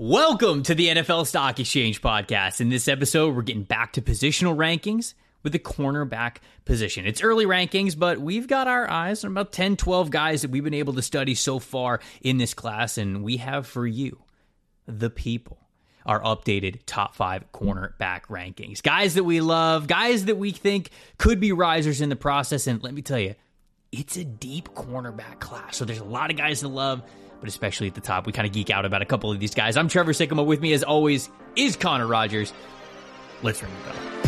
Welcome to the NFL Stock Exchange podcast. In this episode, we're getting back to positional rankings with the cornerback position. It's early rankings, but we've got our eyes on about 10, 12 guys that we've been able to study so far in this class, and we have for you, the people, our updated top five cornerback rankings. Guys that we love, guys that we think could be risers in the process, and let me tell you, it's a deep cornerback class. So there's a lot of guys to love but especially at the top. We kind of geek out about a couple of these guys. I'm Trevor Sikkema. With me, as always, is Connor Rogers. Let's ring the bell.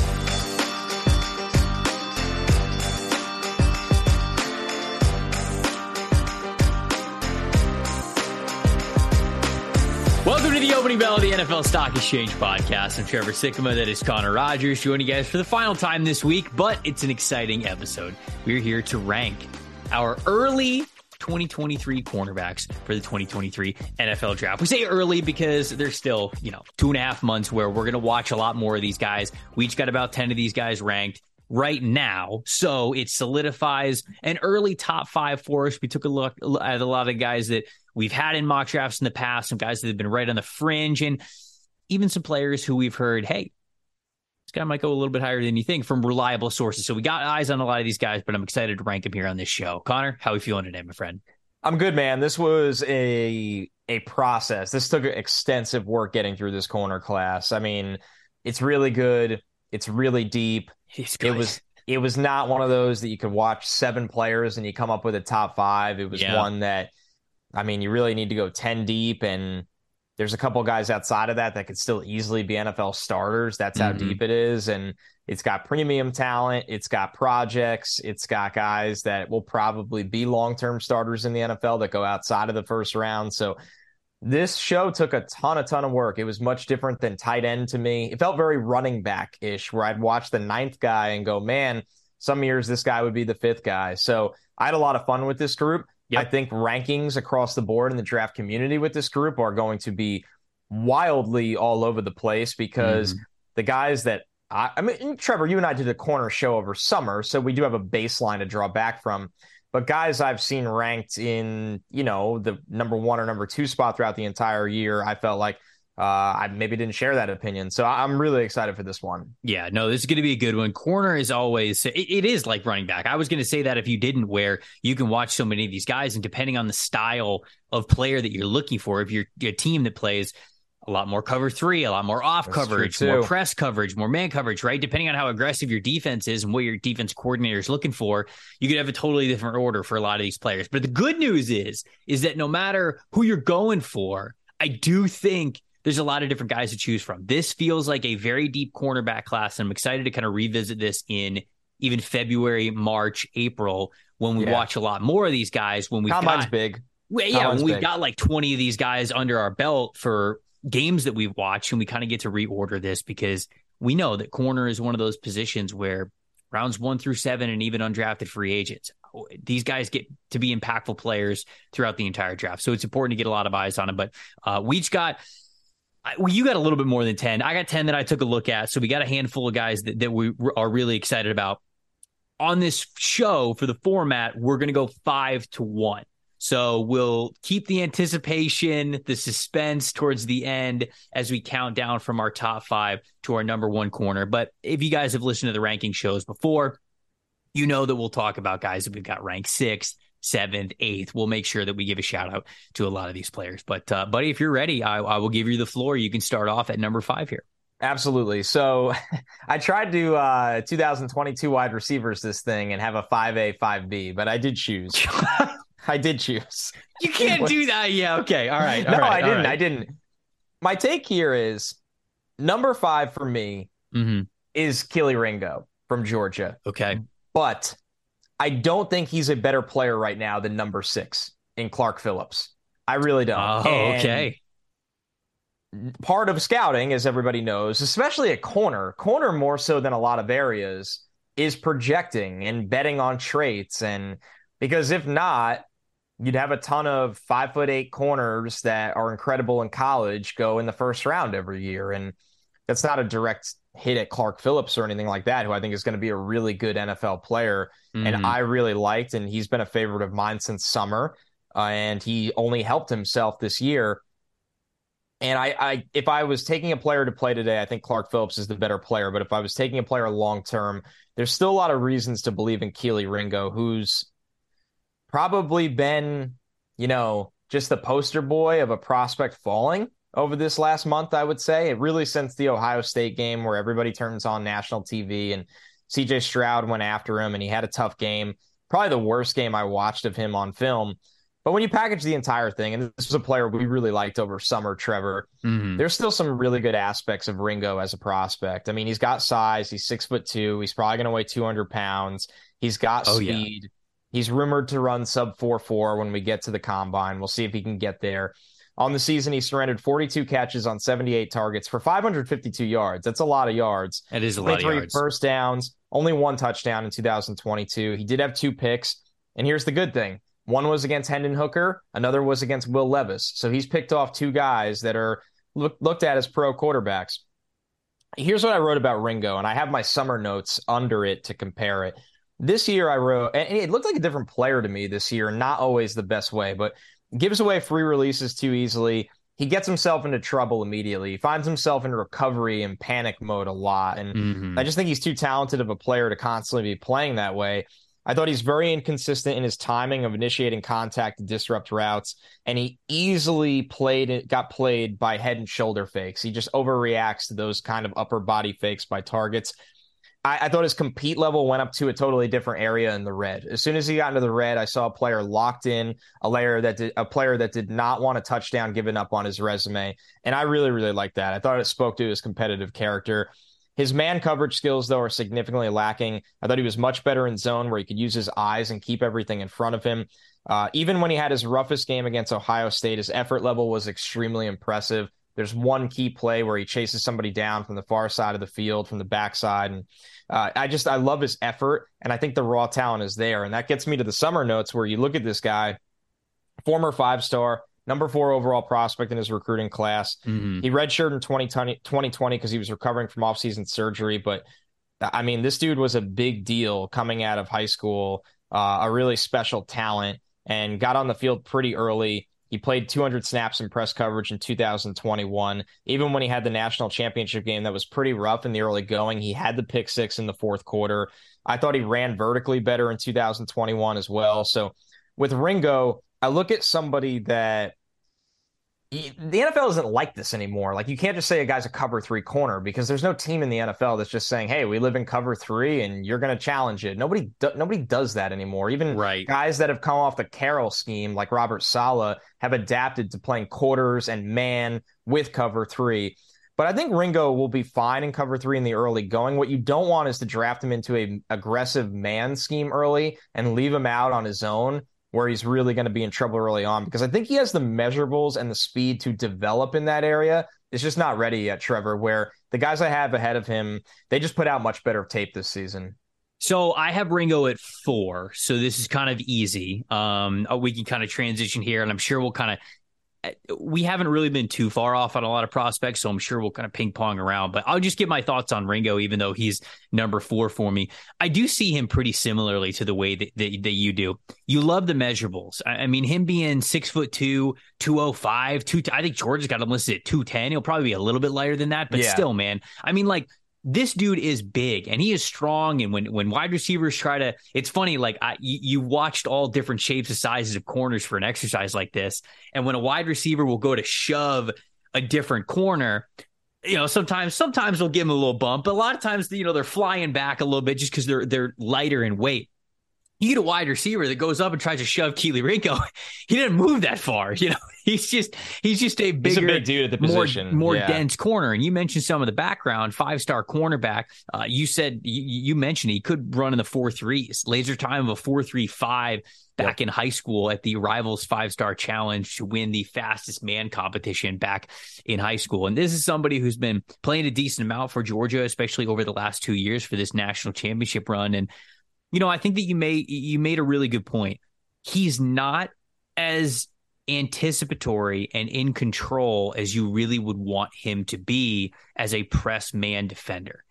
Welcome to the opening bell of the NFL Stock Exchange podcast. I'm Trevor Sikkema. That is Connor Rogers joining you guys for the final time this week, but it's an exciting episode. We're here to rank our early 2023 cornerbacks for the 2023 NFL draft. We say early because there's still, you know, two and a half months where we're going to watch a lot more of these guys. We each got about 10 of these guys ranked right now. So it solidifies an early top five for us. We took a look at a lot of guys that we've had in mock drafts in the past, some guys that have been right on the fringe, and even some players who we've heard, hey, this guy might go a little bit higher than you think from reliable sources. So we got eyes on a lot of these guys, but I'm excited to rank them here on this show. Connor, how are we feeling today, my friend? I'm good, man. This was a a process. This took extensive work getting through this corner class. I mean, it's really good. It's really deep. It's it was it was not one of those that you could watch seven players and you come up with a top five. It was yeah. one that I mean, you really need to go 10 deep and there's a couple guys outside of that that could still easily be NFL starters. That's how mm-hmm. deep it is. And it's got premium talent, it's got projects, it's got guys that will probably be long term starters in the NFL that go outside of the first round. So this show took a ton, a ton of work. It was much different than tight end to me. It felt very running back ish, where I'd watch the ninth guy and go, man, some years this guy would be the fifth guy. So I had a lot of fun with this group. Yep. I think rankings across the board in the draft community with this group are going to be wildly all over the place because mm. the guys that I, I mean, Trevor, you and I did a corner show over summer, so we do have a baseline to draw back from. But guys I've seen ranked in, you know, the number one or number two spot throughout the entire year, I felt like uh, I maybe didn't share that opinion. So I'm really excited for this one. Yeah, no, this is going to be a good one. Corner is always, it, it is like running back. I was going to say that if you didn't, where you can watch so many of these guys, and depending on the style of player that you're looking for, if you're a team that plays a lot more cover three, a lot more off That's coverage, more press coverage, more man coverage, right? Depending on how aggressive your defense is and what your defense coordinator is looking for, you could have a totally different order for a lot of these players. But the good news is, is that no matter who you're going for, I do think there's a lot of different guys to choose from. This feels like a very deep cornerback class, and I'm excited to kind of revisit this in even February, March, April when we yeah. watch a lot more of these guys. When we combine's got, big, well, yeah, when we've got like 20 of these guys under our belt for games that we've watched, and we kind of get to reorder this because we know that corner is one of those positions where rounds one through seven and even undrafted free agents these guys get to be impactful players throughout the entire draft. So it's important to get a lot of eyes on them. But uh, we each got well, you got a little bit more than 10. I got 10 that I took a look at. So we got a handful of guys that, that we are really excited about. On this show for the format, we're going to go five to one. So we'll keep the anticipation, the suspense towards the end as we count down from our top five to our number one corner. But if you guys have listened to the ranking shows before, you know that we'll talk about guys that we've got ranked sixth, seventh, eighth. We'll make sure that we give a shout out to a lot of these players. But, uh, buddy, if you're ready, I, I will give you the floor. You can start off at number five here. Absolutely. So I tried to uh 2022 wide receivers this thing and have a 5A, 5B, but I did choose. I did choose. You can't do that. Yeah. Okay. All right. All no, right, I didn't. Right. I didn't. My take here is number five for me mm-hmm. is Kelee Ringo from Georgia. Okay. But I don't think he's a better player right now than number six in Clark Phillips. I really don't. Oh, and okay. Part of scouting, as everybody knows, especially at corner, corner more so than a lot of areas, is projecting and betting on traits. And because if not, you'd have a ton of five foot eight corners that are incredible in college go in the first round every year. And that's not a direct hit at Clark Phillips or anything like that, who I think is going to be a really good NFL player. Mm-hmm. And I really liked, and he's been a favorite of mine since summer. Uh, and he only helped himself this year. And I, I, if I was taking a player to play today, I think Clark Phillips is the better player. But if I was taking a player long term, there's still a lot of reasons to believe in Kelee Ringo, who's probably been, you know, just the poster boy of a prospect falling over this last month, I would say. It really since the Ohio State game where everybody turns on national TV and CJ Stroud went after him and he had a tough game. Probably the worst game I watched of him on film. But when you package the entire thing, and this was a player we really liked over summer, Trevor, mm-hmm. there's still some really good aspects of Ringo as a prospect. I mean, he's got size, he's six foot two, he's probably going to weigh 200 pounds, he's got oh, speed. Yeah. He's rumored to run sub 4 4 when we get to the combine. We'll see if he can get there. On the season, he surrendered 42 catches on 78 targets for 552 yards. That's a lot of yards. It is a lot of yards. First downs, only one touchdown in 2022. He did have two picks. And here's the good thing one was against Hendon Hooker, another was against Will Levis. So he's picked off two guys that are look, looked at as pro quarterbacks. Here's what I wrote about Ringo, and I have my summer notes under it to compare it. This year I wrote, and it looked like a different player to me this year, not always the best way, but gives away free releases too easily. He gets himself into trouble immediately. He finds himself in recovery and panic mode a lot. And mm-hmm. I just think he's too talented of a player to constantly be playing that way. I thought he's very inconsistent in his timing of initiating contact to disrupt routes, and he easily played got played by head and shoulder fakes. He just overreacts to those kind of upper body fakes by targets. I, I, thought his compete level went up to a totally different area in the red. As soon as he got into the red, I saw a player locked in, a layer that did, a player that did not want a touchdown given up on his resume, and I really really liked that. I thought it spoke to his competitive character. His man coverage skills, though, are significantly lacking. I thought he was much better in zone where he could use his eyes and keep everything in front of him. Uh, even when he had his roughest game against Ohio State, his effort level was extremely impressive. There's one key play where he chases somebody down from the far side of the field, from the backside, and uh, I just I love his effort, and I think the raw talent is there, and that gets me to the summer notes where you look at this guy, former five star, number four overall prospect in his recruiting class. Mm-hmm. He redshirted in 2020 because he was recovering from offseason surgery, but I mean this dude was a big deal coming out of high school, uh, a really special talent, and got on the field pretty early he played 200 snaps in press coverage in 2021. Even when he had the national championship game that was pretty rough in the early going, he had the pick six in the fourth quarter. I thought he ran vertically better in 2021 as well. So with Ringo, I look at somebody that the NFL isn't like this anymore. Like you can't just say a guy's a cover three corner because there's no team in the NFL that's just saying, "Hey, we live in cover three, and you're going to challenge it." Nobody, do, nobody does that anymore. Even right. guys that have come off the Carroll scheme, like Robert Saleh, have adapted to playing quarters and man with cover three. But I think Ringo will be fine in cover three in the early going. What you don't want is to draft him into a aggressive man scheme early and leave him out on his own where he's really going to be in trouble early on because I think he has the measurables and the speed to develop in that area. It's just not ready yet, Trevor. Where the guys I have ahead of him, they just put out much better tape this season. So I have Ringo at four, so this is kind of easy. Um, we can kind of transition here, and I'm sure we'll kind of we haven't really been too far off on a lot of prospects, so I'm sure we'll kind of ping pong around. But I'll just get my thoughts on Ringo, even though he's number four for me. I do see him pretty similarly to the way that, that, that you do. You love the measurables. I, I, mean, him being six foot two, 205, two, oh I think George's got him listed at 210. He'll probably be a little bit lighter than that, but yeah. still, man. I mean, like this dude is big and he is strong. And when when wide receivers try to, it's funny. Like I, you, watched all different shapes and sizes of corners for an exercise like this, and when a wide receiver will go to shove a different corner, you know, sometimes sometimes they'll give him a little bump, but a lot of times, you know, they're flying back a little bit just because they're they're lighter in weight you get a wide receiver that goes up and tries to shove Kelee Ringo. He didn't move that far. You know, he's just he's just a bigger, a big dude at the position, more, more yeah. dense corner. And you mentioned some of the background, five star cornerback. Uh, you said you, you, mentioned he could run in the four threes, laser time of a four three five back yep. in high school at the Rivals Five Star Challenge to win the fastest man competition back in high school. And this is somebody who's been playing a decent amount for Georgia, especially over the last two years for this national championship run. And you know, I think that you made you made a really good point. He's not as anticipatory and in control as you really would want him to be as a press man defender.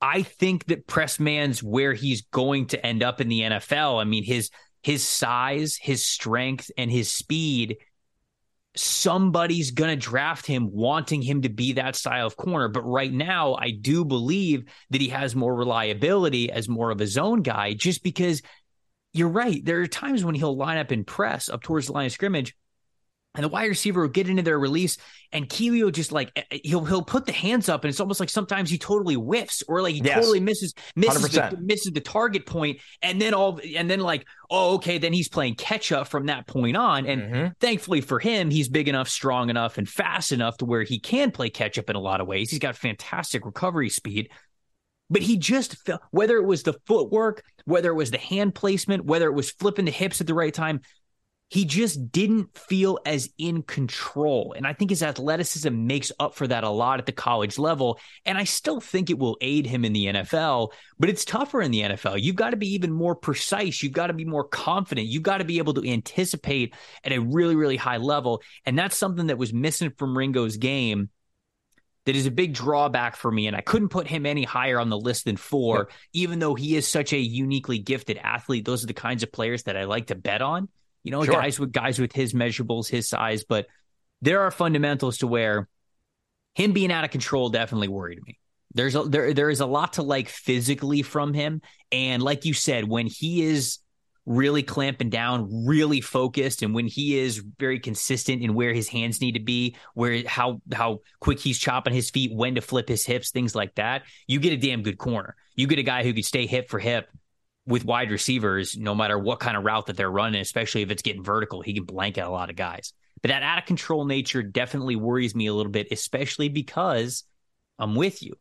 I think that press man's where he's going to end up in the NFL. I mean, his his size, his strength, and his speed somebody's going to draft him wanting him to be that style of corner. But right now, I do believe that he has more reliability as more of a zone guy just because you're right. There are times when he'll line up and press up towards the line of scrimmage and the wide receiver will get into their release, and Kelee will just like eh, eh, he'll he'll put the hands up, and it's almost like sometimes he totally whiffs or like he yes. totally misses misses the, misses the target point, and then all and then like oh okay, then he's playing catch up from that point on, and mm-hmm. thankfully for him, he's big enough, strong enough, and fast enough to where he can play catch up in a lot of ways. He's got fantastic recovery speed. But he just felt whether it was the footwork, whether it was the hand placement, whether it was flipping the hips at the right time, he just didn't feel as in control. And I think his athleticism makes up for that a lot at the college level. And I still think it will aid him in the NFL, but it's tougher in the NFL. You've got to be even more precise. You've got to be more confident. You've got to be able to anticipate at a really, really high level. And that's something that was missing from Ringo's game that is a big drawback for me. And I couldn't put him any higher on the list than four, yep. even though he is such a uniquely gifted athlete. Those are the kinds of players that I like to bet on you know, sure. guys with guys with his measurables, his size, but there are fundamentals to where him being out of control definitely worried me. There's a there there is a lot to like physically from him, and like you said, when he is really clamping down, really focused, and when he is very consistent in where his hands need to be, where how how quick he's chopping his feet, when to flip his hips, things like that, you get a damn good corner. You get a guy who could stay hip for hip with wide receivers, no matter what kind of route that they're running, especially if it's getting vertical, he can blanket a lot of guys. But that out of control nature definitely worries me a little bit, especially because I'm with you.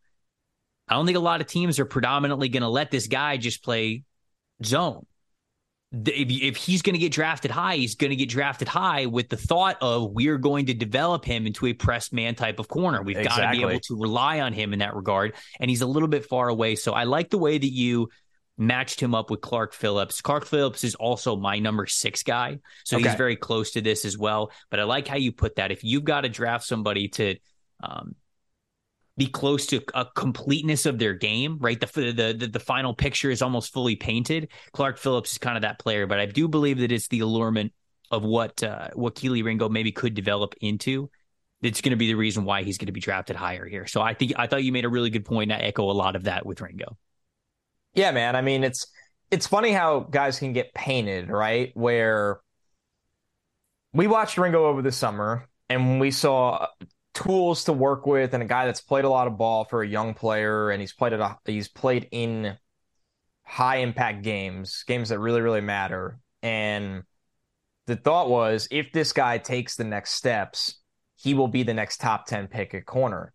I don't think a lot of teams are predominantly going to let this guy just play zone. If, if he's going to get drafted high, he's going to get drafted high with the thought of we're going to develop him into a press man type of corner. We've exactly. got to be able to rely on him in that regard. And he's a little bit far away. So I like the way that you matched him up with Clark Phillips. Clark Phillips is also my number six guy. So okay. he's very close to this as well. But I like how you put that. If you've got to draft somebody to um, be close to a completeness of their game, right? The, the, the the final picture is almost fully painted. Clark Phillips is kind of that player, but I do believe that it's the allurement of what uh, what Kelee Ringo maybe could develop into. It's going to be the reason why he's going to be drafted higher here. So I think I thought you made a really good point. I echo a lot of that with Ringo. Yeah, man. I mean, it's it's funny how guys can get painted, right? Where we watched Ringo over the summer and we saw tools to work with and a guy that's played a lot of ball for a young player and he's played it he's played in high impact games, games that really really matter. And the thought was if this guy takes the next steps, he will be the next top 10 pick at corner.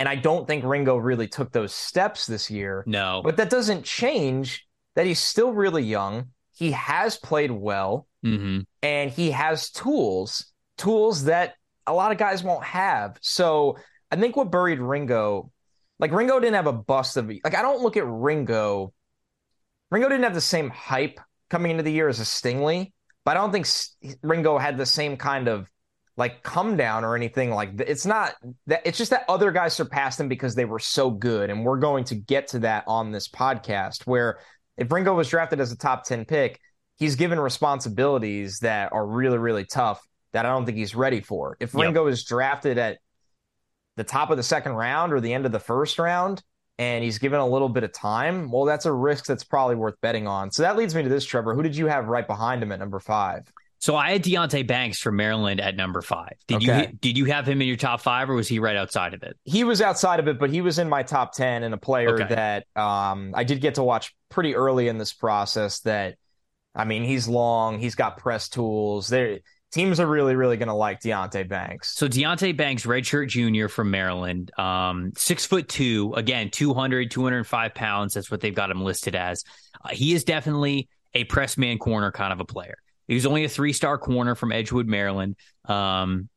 And I don't think Ringo really took those steps this year. No. But that doesn't change that he's still really young. He has played well mm-hmm. and he has tools, tools that a lot of guys won't have. So I think what buried Ringo, like Ringo didn't have a bust of like I don't look at Ringo. Ringo didn't have the same hype coming into the year as a Stingley, but I don't think Ringo had the same kind of like come down or anything like that. It's not that it's just that other guys surpassed him because they were so good. And we're going to get to that on this podcast where if Ringo was drafted as a top 10 pick, he's given responsibilities that are really, really tough that I don't think he's ready for. If yep. Ringo is drafted at the top of the second round or the end of the first round, and he's given a little bit of time, well, that's a risk that's probably worth betting on. So that leads me to this, Trevor. Who did you have right behind him at number five? So I had Deonte Banks from Maryland at number five. Did okay. you did you have him in your top five, or was he right outside of it? He was outside of it, but he was in my top ten, and a player okay. that um, I did get to watch pretty early in this process. That I mean, he's long, he's got press tools. There, teams are really, really going to like Deonte Banks. So Deonte Banks, redshirt junior from Maryland, um, six foot two, again, 200, 205 pounds. That's what they've got him listed as. Uh, he is definitely a press man corner kind of a player. He was only a three star corner from Edgewood, Maryland. Um,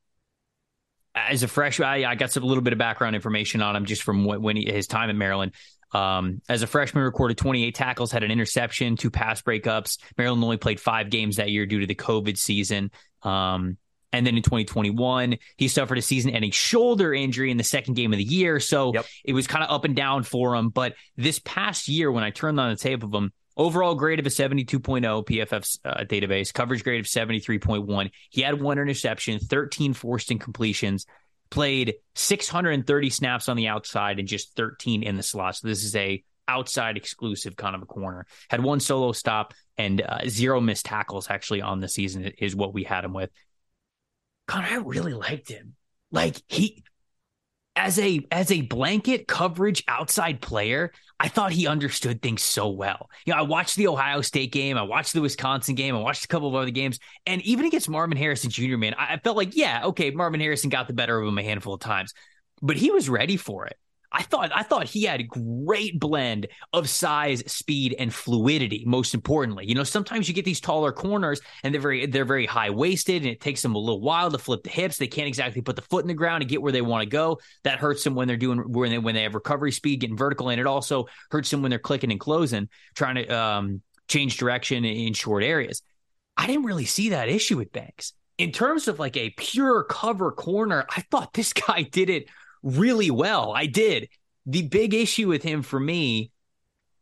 as a freshman, I, I, got some a little bit of background information on him just from when he, his time at Maryland. Um, as a freshman, recorded 28 tackles, had an interception, two pass breakups. Maryland only played five games that year due to the COVID season. Um, and then in 2021, he suffered a season ending shoulder injury in the second game of the year. So yep. it was kind of up and down for him. But this past year, when I turned on the tape of him, Overall grade of a 72.0 PFF uh, database, coverage grade of 73.1. He had one interception, 13 forced incompletions, played 630 snaps on the outside and just 13 in the slot. So this is a outside exclusive kind of a corner. Had one solo stop and uh, zero missed tackles actually on the season is what we had him with. Connor, I really liked him. Like he as a as a blanket coverage outside player, I thought he understood things so well. You know, I watched the Ohio State game, I watched the Wisconsin game, I watched a couple of other games, and even against Marvin Harrison Jr., man, I felt like, yeah, okay, Marvin Harrison got the better of him a handful of times, but he was ready for it. I thought I thought he had a great blend of size, speed, and fluidity. Most importantly, you know, sometimes you get these taller corners and they're very they're very high waisted, and it takes them a little while to flip the hips. They can't exactly put the foot in the ground and get where they want to go. That hurts them when they're doing when they when they have recovery speed, getting vertical, and it also hurts them when they're clicking and closing, trying to um, change direction in short areas. I didn't really see that issue with Banks in terms of like a pure cover corner. I thought this guy did it really well. I did. The big issue with him for me,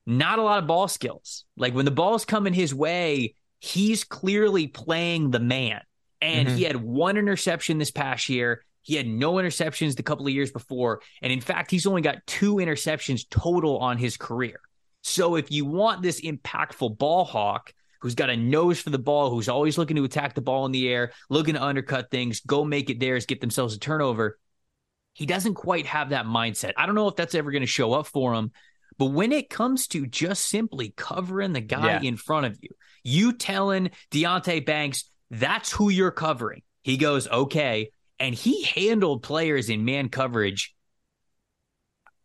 not a lot of ball skills. Like when the ball's coming his way, he's clearly playing the man. And mm-hmm. he had one interception this past year. He had no interceptions the couple of years before. And in fact, he's only got two interceptions total on his career. So if you want this impactful ball hawk who's got a nose for the ball, who's always looking to attack the ball in the air, looking to undercut things, go make it theirs, get themselves a turnover, he doesn't quite have that mindset. I don't know if that's ever going to show up for him, but when it comes to just simply covering the guy yeah. in front of you, you telling Deonte Banks that's who you're covering, he goes, okay. And he handled players in man coverage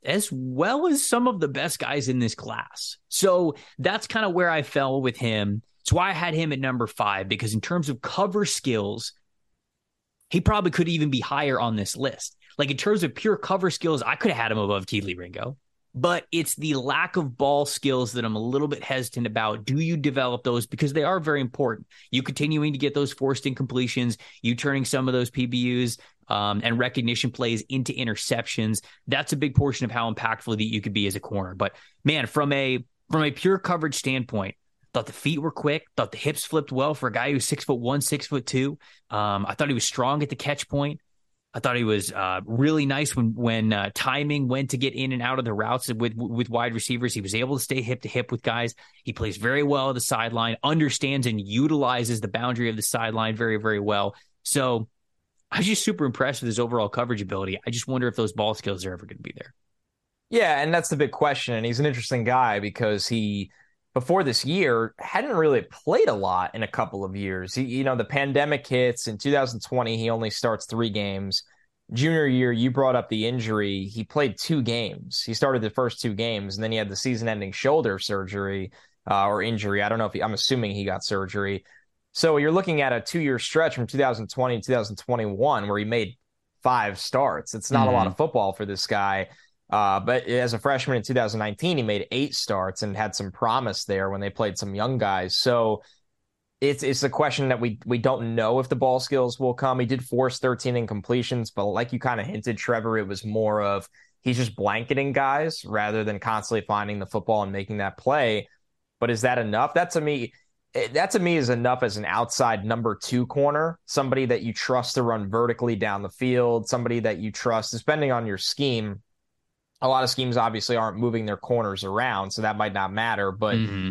as well as some of the best guys in this class. So that's kind of where I fell with him. It's why I had him at number five, because in terms of cover skills, he probably could even be higher on this list. Like in terms of pure cover skills, I could have had him above Kelee Ringo, but it's the lack of ball skills that I'm a little bit hesitant about. Do you develop those because they are very important? You continuing to get those forced incompletions, you turning some of those PBUs um, and recognition plays into interceptions. That's a big portion of how impactful that you could be as a corner. But man, from a from a pure coverage standpoint, thought the feet were quick, thought the hips flipped well for a guy who's six foot one, six foot two. Um, I thought he was strong at the catch point. I thought he was uh, really nice when when uh, timing when to get in and out of the routes with with wide receivers. He was able to stay hip to hip with guys. He plays very well at the sideline, understands and utilizes the boundary of the sideline very very well. So I was just super impressed with his overall coverage ability. I just wonder if those ball skills are ever going to be there. Yeah, and that's the big question. And he's an interesting guy because he before this year hadn't really played a lot in a couple of years. He, you know, the pandemic hits in 2020. He only starts three games. Junior year, you brought up the injury. He played two games. He started the first two games, and then he had the season-ending shoulder surgery uh, or injury. I don't know if he, I'm assuming he got surgery. So you're looking at a two-year stretch from 2020 to 2021 where he made five starts. It's not mm-hmm. a lot mm-hmm. of football for this guy. Uh, but as a freshman in 2019, he made eight starts and had some promise there when they played some young guys. So it's it's a question that we we don't know if the ball skills will come. He did force 13 incompletions, but like you kind of hinted, Trevor, it was more of he's just blanketing guys rather than constantly finding the football and making that play. But is that enough? That to me, eh, that to me is enough as an outside number two corner, somebody that you trust to run vertically down the field, somebody that you trust, depending on your scheme a lot of schemes obviously aren't moving their corners around, so that might not matter. But mm-hmm.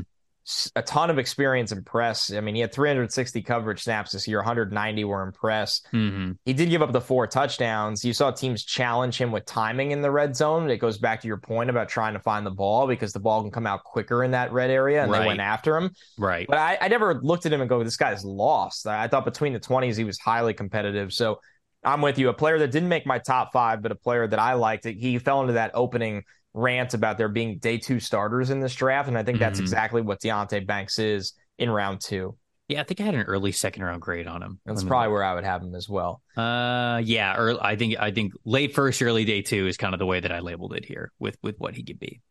a ton of experience in press. I mean, he had 360 coverage snaps this year, 190 were impressed. Mm-hmm. He did give up the four touchdowns. You saw teams challenge him with timing in the red zone. It goes back to your point about trying to find the ball because the ball can come out quicker in that red area, and right. they went after him. Right. But I, I never looked at him and go, "This guy's lost." I thought between the 20s he was highly competitive. So I'm with you. A player that didn't make my top five, but a player that I liked. He fell into that opening rant about there being day two starters in this draft, and I think that's mm-hmm. exactly what Deonte Banks is in round two. Yeah, I think I had an early second round grade on him. That's probably where I would have him as well. Uh, yeah, early, I think I think late first, early day two is kind of the way that I labeled it here with with what he could be.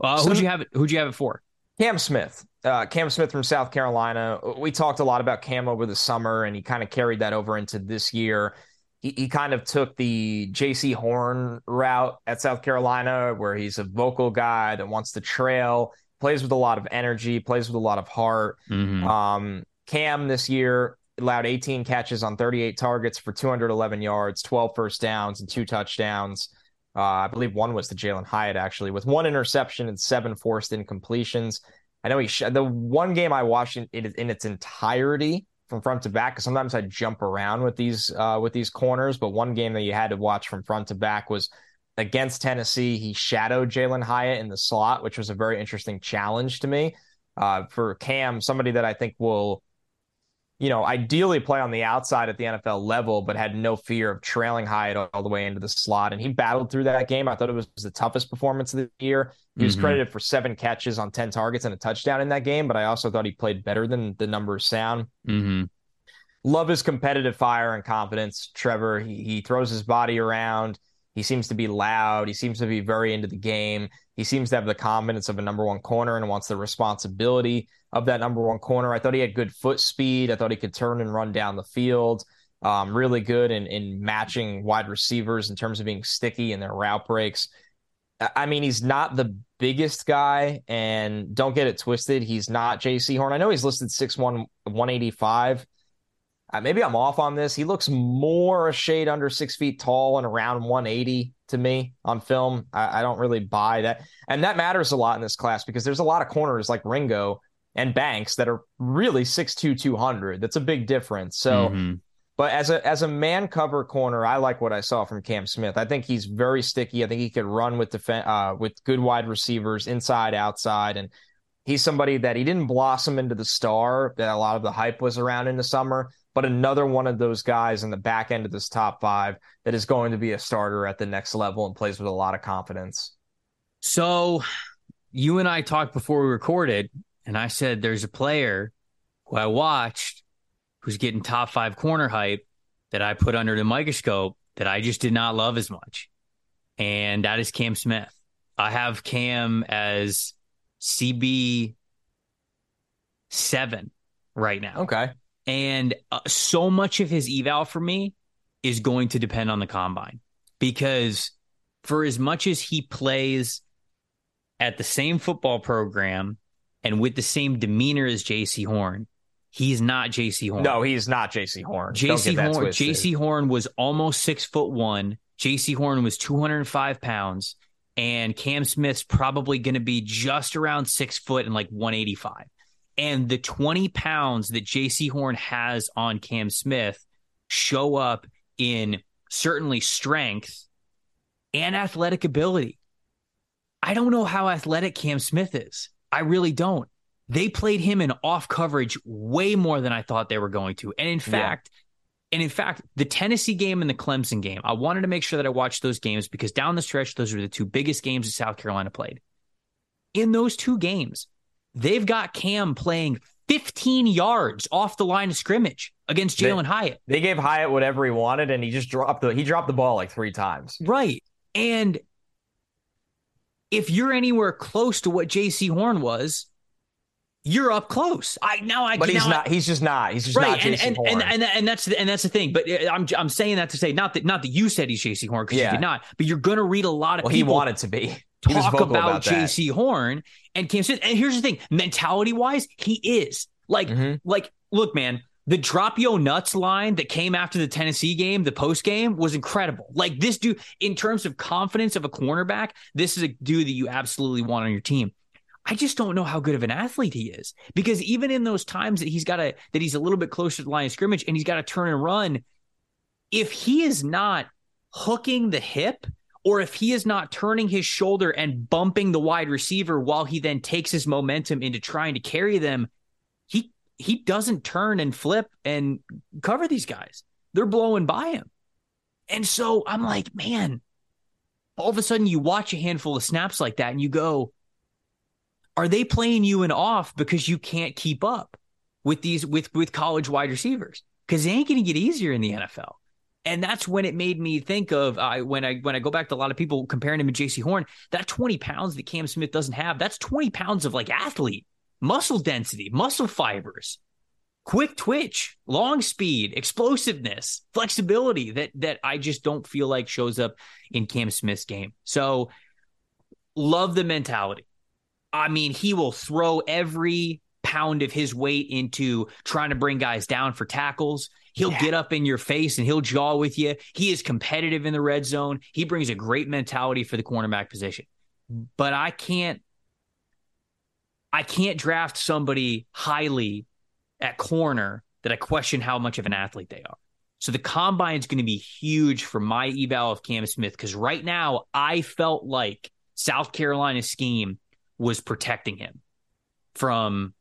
Uh, so, who'd you have it? Who'd you have it for? Cam Smith. Uh, Cam Smith from South Carolina. We talked a lot about Cam over the summer, and he kind of carried that over into this year he, he kind of took the Jaycee Horn route at South Carolina, where he's a vocal guy that wants to trail, plays with a lot of energy, plays with a lot of heart. Mm-hmm. Um, Cam this year allowed 18 catches on 38 targets for 211 yards, 12 first downs, and two touchdowns. Uh, I believe one was to Jalin Hyatt, actually, with one interception and seven forced incompletions. I know he sh- the one game I watched in, in its entirety from front to back. Sometimes I jump around with these uh, with these corners, but one game that you had to watch from front to back was against Tennessee. He shadowed Jalin Hyatt in the slot, which was a very interesting challenge to me. Uh, for Cam, somebody that I think will you know, ideally play on the outside at the NFL level, but had no fear of trailing Hyatt all the way into the slot. And he battled through that game. I thought it was the toughest performance of the year. He was mm-hmm. credited for seven catches on 10 targets and a touchdown in that game, but I also thought he played better than the numbers sound. Mm-hmm. Love his competitive fire and confidence, Trevor. He, he throws his body around. He seems to be loud. He seems to be very into the game. He seems to have the confidence of a number one corner and wants the responsibility of that number one corner. I thought he had good foot speed. I thought he could turn and run down the field. Um, really good in, in matching wide receivers in terms of being sticky in their route breaks. I mean, he's not the biggest guy, and don't get it twisted. He's not Jaycee Horn. I know he's listed 6'1, 185. Uh, maybe I'm off on this. He looks more a shade under six feet tall and around 180 to me on film. I, I, don't really buy that. And that matters a lot in this class because there's a lot of corners like Ringo and Banks that are really 6'2, 200. That's a big difference. So, mm-hmm. but as a as a man cover corner, I like what I saw from Cam Smith. I think he's very sticky. I think he could run with defense uh, with good wide receivers inside, outside, and he's somebody that he didn't blossom into the star that a lot of the hype was around in the summer but another one of those guys in the back end of this top five that is going to be a starter at the next level and plays with a lot of confidence. So, you and I talked before we recorded, and I said there's a player who I watched who's getting top five corner hype that I put under the microscope that I just did not love as much. And that is Cam Smith. I have Cam as CB seven right now. Okay. And uh, so much of his eval for me is going to depend on the combine because for as much as he plays at the same football program and with the same demeanor as Jaycee Horn, he's not Jaycee Horn. No, he's not Jaycee Horn. Jaycee Horn. Jaycee Horn was almost six foot one. Jaycee Horn was 205 pounds, and Cam Smith's probably going to be just around six foot and like 185. And the 20 pounds that Jaycee Horn has on Cam Smith show up in certainly strength and athletic ability. I don't know how athletic Cam Smith is. I really don't. They played him in off coverage way more than I thought they were going to. And in fact, yeah. and in fact, the Tennessee game and the Clemson game, I wanted to make sure that I watched those games because down the stretch, those were the two biggest games that South Carolina played. In those two games, they've got Cam playing 15 yards off the line of scrimmage against Jalin Hyatt. They gave Hyatt whatever he wanted, and he just dropped the he dropped the ball like three times. Right. And if you're anywhere close to what Jaycee Horn was, you're up close. I now I but he's not. He's just not. He's just right. not and, and, and, and and that's the, and that's the thing. But uh, I'm I'm saying that to say not that not that you said he's Jaycee Horn because yeah. you did not. But you're going to read a lot of well, people. He wanted to be talk about, about Jaycee Horn and Cam Smith. And here's the thing: mentality wise, he is like mm-hmm. like look, man. The drop yo nuts line that came after the Tennessee game, the post game, was incredible. Like this dude, in terms of confidence of a cornerback, this is a dude that you absolutely want on your team. I just don't know how good of an athlete he is because even in those times that he's got to that he's a little bit closer to the line of scrimmage and he's got to turn and run, if he is not hooking the hip or if he is not turning his shoulder and bumping the wide receiver while he then takes his momentum into trying to carry them, he doesn't turn and flip and cover these guys. They're blowing by him. And so I'm like, man, all of a sudden you watch a handful of snaps like that and you go, are they playing you in off because you can't keep up with these with with college wide receivers? Because they ain't going to get easier in the NFL and that's when it made me think of uh, when I when I go back to a lot of people comparing him to Jaycee Horn. That twenty pounds that Cam Smith doesn't have, that's twenty pounds of like athlete, muscle density, muscle fibers, quick twitch, long speed, explosiveness, flexibility that that I just don't feel like shows up in Cam Smith's game. So love the mentality. I mean, he will throw every pound of his weight into trying to bring guys down for tackles. He'll yeah. get up in your face and he'll jaw with you. He is competitive in the red zone. He brings a great mentality for the cornerback position. But I can't I can't draft somebody highly at corner that I question how much of an athlete they are. So the combine is going to be huge for my eval of Cam Smith because right now I felt like South Carolina's scheme was protecting him from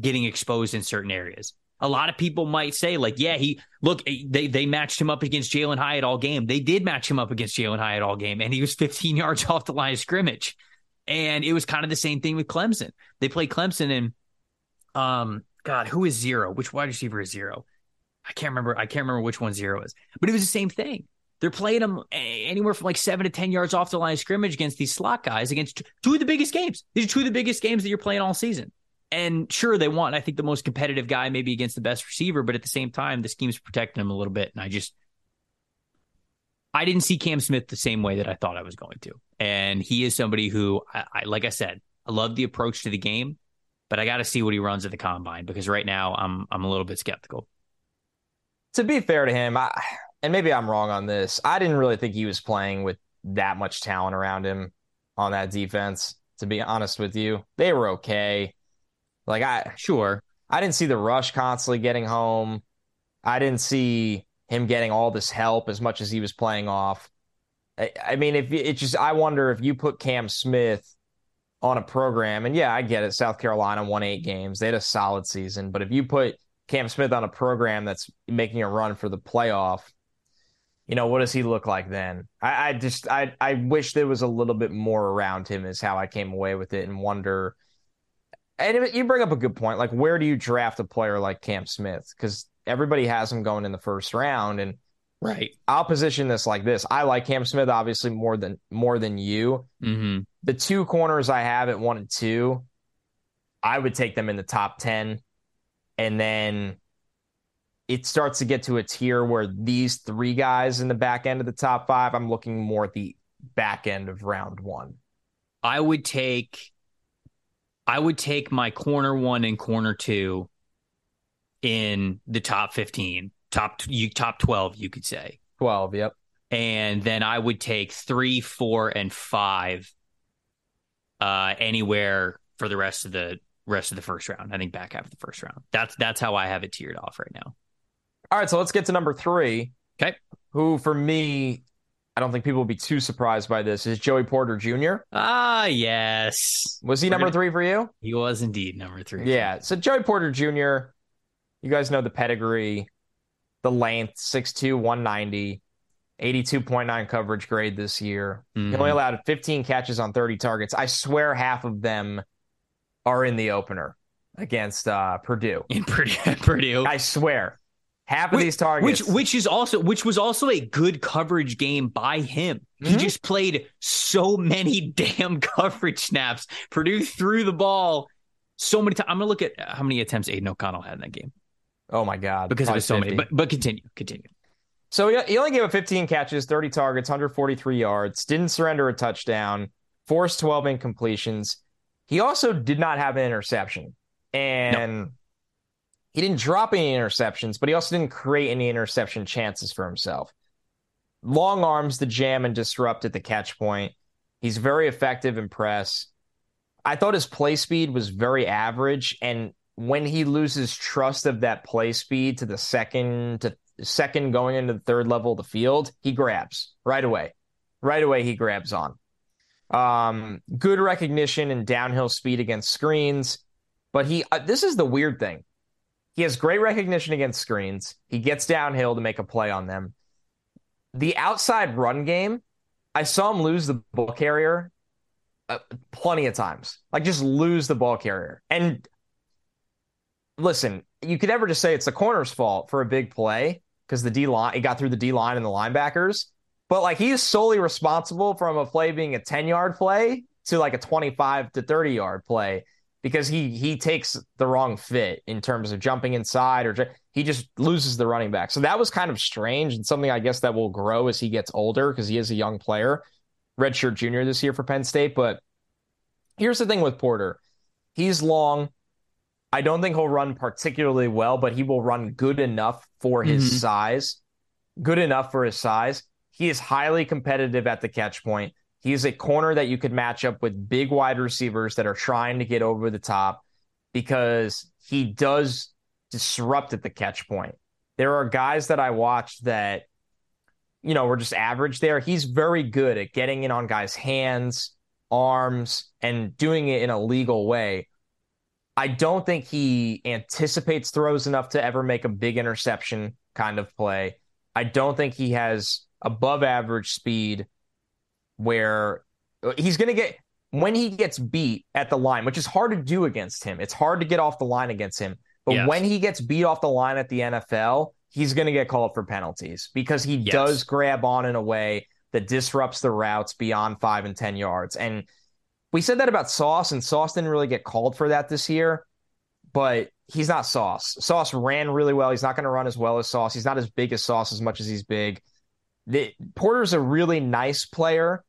getting exposed in certain areas. A lot of people might say, like, yeah, he look, eh, they they matched him up against Jalin Hyatt all game. They did match him up against Jalin Hyatt all game, and he was 15 yards off the line of scrimmage. And it was kind of the same thing with Clemson. They played Clemson and um, God, who is zero? Which wide receiver is zero? I can't remember. I can't remember which one zero is, but it was the same thing. They're playing them anywhere from like seven to 10 yards off the line of scrimmage against these slot guys against two of the biggest games. These are two of the biggest games that you're playing all season. And sure, they want, I think, the most competitive guy maybe against the best receiver, but at the same time, the scheme's protecting him a little bit. And I just, I didn't see Cam Smith the same way that I thought I was going to. And he is somebody who, I, I like I said, I love the approach to the game, but I got to see what he runs at the combine because right now I'm I'm a little bit skeptical. To be fair to him, I, and maybe I'm wrong on this, I didn't really think he was playing with that much talent around him on that defense. To be honest with you, they were okay. Like I sure I didn't see the rush constantly getting home. I didn't see him getting all this help as much as he was playing off. I, I mean, if it just I wonder if you put Cam Smith on a program, and yeah, I get it. South Carolina won eight games; they had a solid season. But if you put Cam Smith on a program that's making a run for the playoff, you know, what does he look like then? I, I just I I wish there was a little bit more around him is how I came away with it and wonder and you bring up a good point. Like, where do you draft a player like Cam Smith? Because everybody has him going in the first round, and right. I'll position this like this: I like Cam Smith obviously more than more than you. Mm-hmm. The two corners I have at one and two, I would take them in the top ten, and then it starts to get to a tier where these three guys in the back end of the top five, I'm looking more at the back end of round one. I would take I would take my corner one and corner two in the top 15, top you top 12, you could say. 12, yep. And then I would take three, four, and five uh anywhere for the rest of the rest of the first round. I think back half of the first round. That's that's how I have it tiered off right now. All right, so let's get to number three. Okay. Who for me I don't think people will be too surprised by this. Is Joey Porter Jr.? Ah, yes. Was he We're number gonna... three for you? He was indeed number three. Yeah. So Joey Porter Jr., you guys know the pedigree, the length, 6'2, 190, 82.9 coverage grade this year. Mm-hmm. He only allowed 15 catches on 30 targets. I swear half of them are in the opener against uh, Purdue. In Purdue. Purdue. I swear. Half of which, these targets, which which is also which was also a good coverage game by him. Mm-hmm. He just played so many damn coverage snaps. Purdue threw the ball so many times. I'm gonna look at how many attempts Aidan O'Connell had in that game. Oh my god, because it was so 50. many. But but continue, continue. So he only gave up 15 catches, 30 targets, 143 yards. Didn't surrender a touchdown. Forced 12 incompletions. He also did not have an interception, and. He didn't drop any interceptions, but he also didn't create any interception chances for himself. Long arms to jam and disrupt at the catch point. He's very effective in press. I thought his play speed was very average, and when he loses trust of that play speed to the second to second going into the third level of the field, he grabs right away. Right away, he grabs on. Um, good recognition and downhill speed against screens, but he. Uh, this is the weird thing he has great recognition against screens. He gets downhill to make a play on them. The outside run game, I saw him lose the ball carrier uh, plenty of times. Like just lose the ball carrier. And listen, you could ever just say it's the corner's fault for a big play because the D line, he got through the D line and the linebackers. But like he's solely responsible from a play being a 10 yard play to like a 25 to 30 yard play because he he takes the wrong fit in terms of jumping inside or he just loses the running back. So that was kind of strange and something I guess that will grow as he gets older because he is a young player, redshirt junior this year for Penn State. But Here's the thing with Porter. He's long. I don't think he'll run particularly well, but he will run good enough for his mm-hmm. size. Good enough for his size. He is highly competitive at the catch point. He is a corner that you could match up with big wide receivers that are trying to get over the top because he does disrupt at the catch point. There are guys that I watched that, you know, were just average there. He's very good at getting in on guys' hands, arms, and doing it in a legal way. I don't think he anticipates throws enough to ever make a big interception kind of play. I don't think he has above average speed where uh, he's going to get when he gets beat at the line, which is hard to do against him. It's hard to get off the line against him. But yes. when he gets beat off the line at the NFL, he's going to get called for penalties because he yes. does grab on in a way that disrupts the routes beyond five and 10 yards. And we said that about Sauce, and Sauce didn't really get called for that this year, but he's not Sauce. Sauce ran really well. He's not going to run as well as Sauce. He's not as big as Sauce as much as he's big. The, Porter's a really nice player,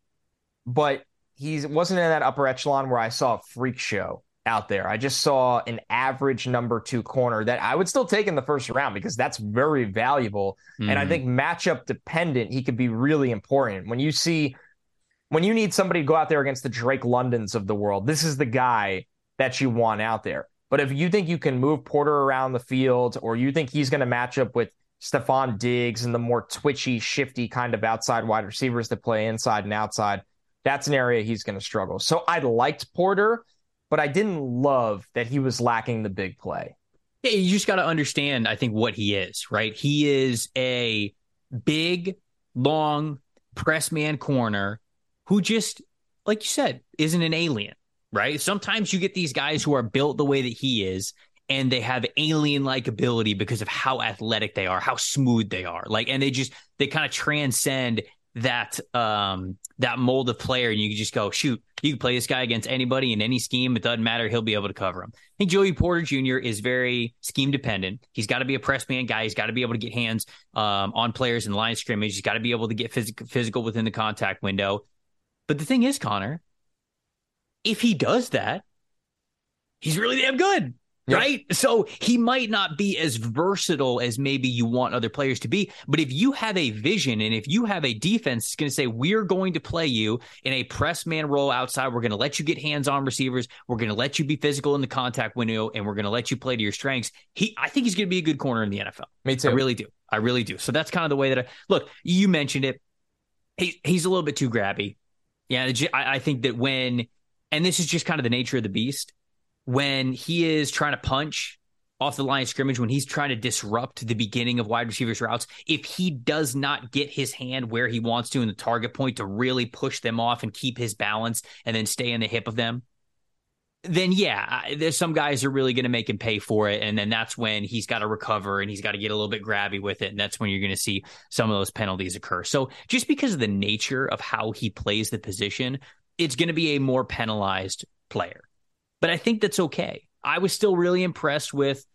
but he wasn't in that upper echelon where I saw a freak show out there. I just saw an average number two corner that I would still take in the first round because that's very valuable. Mm. And I hmm. think matchup dependent, he could be really important. When you see when you need somebody to go out there against the Drake Londons of the world, this is the guy that you want out there. But if you think you can move Porter around the field, or you think he's going to match up with Stefon Diggs and the more twitchy, shifty kind of outside wide receivers that play inside and outside, that's an area he's going to struggle. So I liked Porter, but I didn't love that he was lacking the big play. Yeah, you just got to understand, I think, what he is, right? He is a big, long press man corner who just, like you said, isn't an alien, right? Sometimes you get these guys who are built the way that he is, and they have alien like ability because of how athletic they are, how smooth they are. Like, and they just, they kind of transcend that um that mold of player and you can just go shoot you can play this guy against anybody in any scheme. It doesn't matter. He'll be able to cover him. I think joey porter jr is very scheme dependent. He's got to be a press man guy. He's got to be able to get hands um, on players in line scrimmage. He's got to be able to get phys- physical within the contact window but the thing is, Connor, if he does that, he's really damn good. Yep. Right. So he might not be as versatile as maybe you want other players to be. But if you have a vision and if you have a defense that's going to say, we're going to play you in a press man role outside, we're going to let you get hands on receivers, we're going to let you be physical in the contact window, and we're going to let you play to your strengths. He, I think he's going to be a good corner in the NFL. Me too. I really do. I really do. So that's kind of the way that I look. You mentioned it. He, he's a little bit too grabby. Yeah, I think that when, and this is just kind of the nature of the beast, when he is trying to punch off the line of scrimmage, when he's trying to disrupt the beginning of wide receivers' routes, if he does not get his hand where he wants to in the target point to really push them off and keep his balance and then stay in the hip of them, then yeah, there's some guys are really going to make him pay for it, and then that's when he's got to recover and he's got to get a little bit grabby with it, and that's when you're going to see some of those penalties occur. So just because of the nature of how he plays the position, it's going to be a more penalized player. But I think that's okay. I was still really impressed with,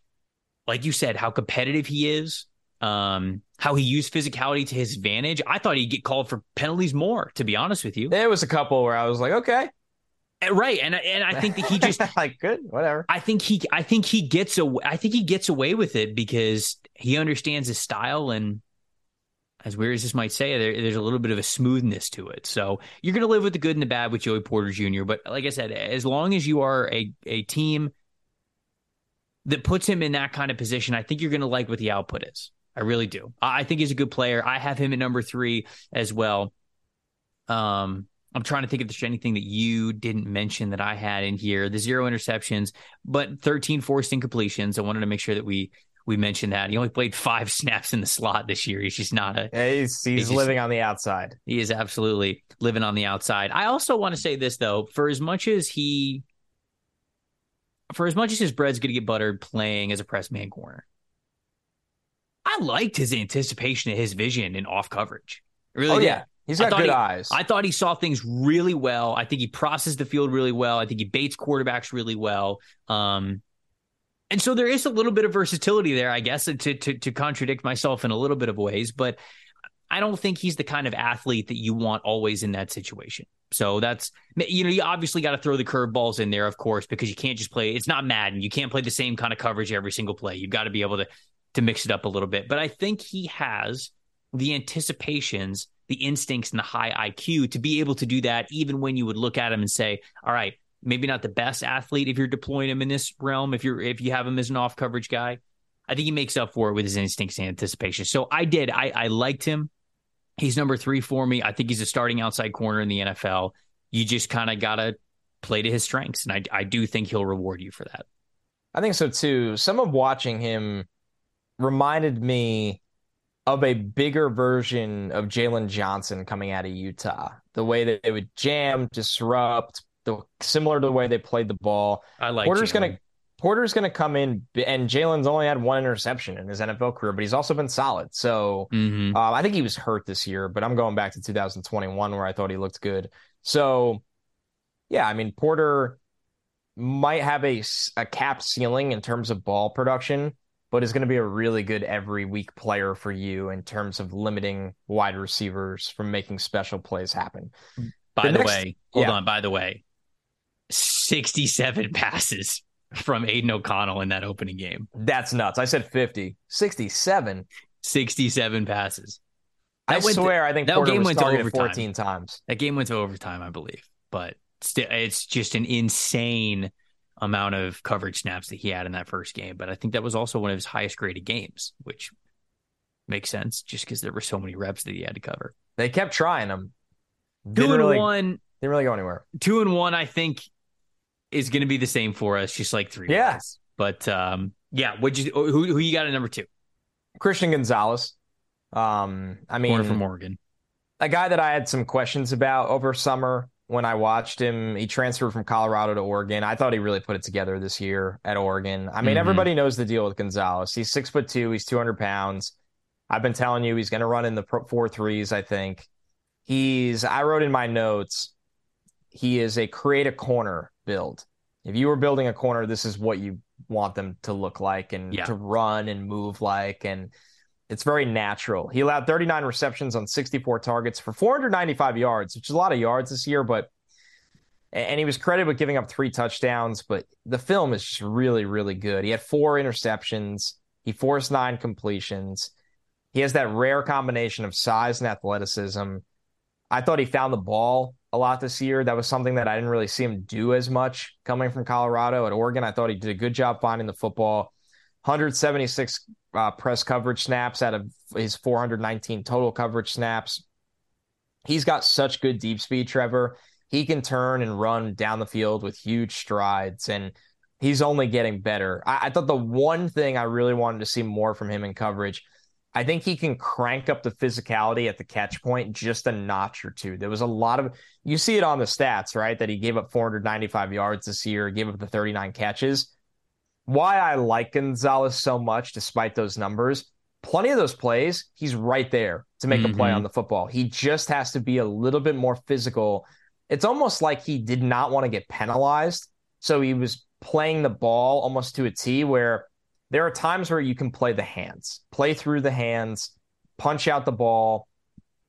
like you said, how competitive he is, um, how he used physicality to his advantage. I thought he'd get called for penalties more, to be honest with you. There was a couple where I was like, okay, right, and and I think that he just like good, whatever. I think he, I think he gets away. I think he gets away with it because he understands his style, and as weird as this might say, there, there's a little bit of a smoothness to it. So you're going to live with the good and the bad with Joey Porter Jr. But like I said, as long as you are a a team that puts him in that kind of position, I think you're going to like what the output is. I really do. I think he's a good player. I have him at number three as well. Um, I'm trying to think if there's anything that you didn't mention that I had in here. The zero interceptions, but 13 forced incompletions. I wanted to make sure that we we mentioned that. He only played five snaps in the slot this year. He's just not a. Yeah, he's, he's, he's living on the outside. He is absolutely living on the outside. I also want to say this though, for as much as he, for as much as his bread's going to get buttered playing as a press man corner, I liked his anticipation of his vision in off coverage. Really? Oh yeah. He's got good he, eyes. I thought he saw things really well. I think he processed the field really well. I think he baits quarterbacks really well. Um, and so there is a little bit of versatility there, I guess, to, to to contradict myself in a little bit of ways. But I don't think he's the kind of athlete that you want always in that situation. So that's you know you obviously got to throw the curveballs in there, of course, because you can't just play. It's not Madden. You can't play the same kind of coverage every single play. You've got to be able to to mix it up a little bit. But I think he has the anticipations, the instincts, and the high IQ to be able to do that, even when you would look at him and say, "All right, maybe not the best athlete if you're deploying him in this realm. If you're if you have him as an off coverage guy, I think he makes up for it with his instincts and anticipation. So I did. I, I liked him. He's number three for me. I think he's a starting outside corner in the NFL. You just kind of gotta play to his strengths, and I I do think he'll reward you for that. I think so too. Some of watching him reminded me of a bigger version of Jaylon Johnson coming out of Utah. The way that they would jam, disrupt, the similar to the way they played the ball. I like Porter's going to Porter's going to come in, and Jaylon's only had one interception in his NFL career, but he's also been solid. So mm-hmm. uh, I think he was hurt this year, but I'm going back to 2021 where I thought he looked good. So yeah, I mean Porter might have a a cap ceiling in terms of ball production, but is going to be a really good every week player for you in terms of limiting wide receivers from making special plays happen. Mm. By the, the next, way, hold yeah. on. By the way, 67 passes from Aidan O'Connell in that opening game. That's nuts. I said 50. 67. 67 passes. That I swear, to, I think that Porter game went to overtime. 14 times. That game went to overtime, I believe. But it's just an insane amount of coverage snaps that he had in that first game. But I think that was also one of his highest graded games, which makes sense just because there were so many reps that he had to cover. They kept trying him. Didn't two and really, one. Didn't really go anywhere. Two and one, I think, is going to be the same for us, just like three. Yeah. But um, yeah, what you who who you got at number two? Christian Gonzalez. Um, I mean, Corner from Oregon, a guy that I had some questions about over summer when I watched him. He transferred from Colorado to Oregon. I thought he really put it together this year at Oregon. I mean, mm-hmm. everybody knows the deal with Gonzalez. He's six foot two. He's two hundred pounds. I've been telling you he's going to run in the four threes. I think he's. I wrote in my notes. He is a create a corner build. If you were building a corner, this is what you want them to look like and yeah. to run and move like. And it's very natural. He allowed 39 receptions on 64 targets for 495 yards, which is a lot of yards this year, but and he was credited with giving up three touchdowns, but the film is just really, really good. He had four interceptions. He forced nine completions. He has that rare combination of size and athleticism. I thought he found the ball a lot this year. That was something that I didn't really see him do as much coming from Colorado. At Oregon, I thought he did a good job finding the football. 176 uh, press coverage snaps out of his 419 total coverage snaps. He's got such good deep speed, Trevor. He can turn and run down the field with huge strides, and he's only getting better. I, I thought the one thing I really wanted to see more from him in coverage I think he can crank up the physicality at the catch point just a notch or two. There was a lot of you see it on the stats, right? That he gave up 495 yards this year, gave up the 39 catches. Why I like Gonzalez so much, despite those numbers, plenty of those plays, he's right there to make mm-hmm. a play mm-hmm. on the football. He just has to be a little bit more physical. It's almost like he did not want to get penalized. So he was playing the ball almost to a T where there are times where you can play the hands, play through the hands, punch out the ball,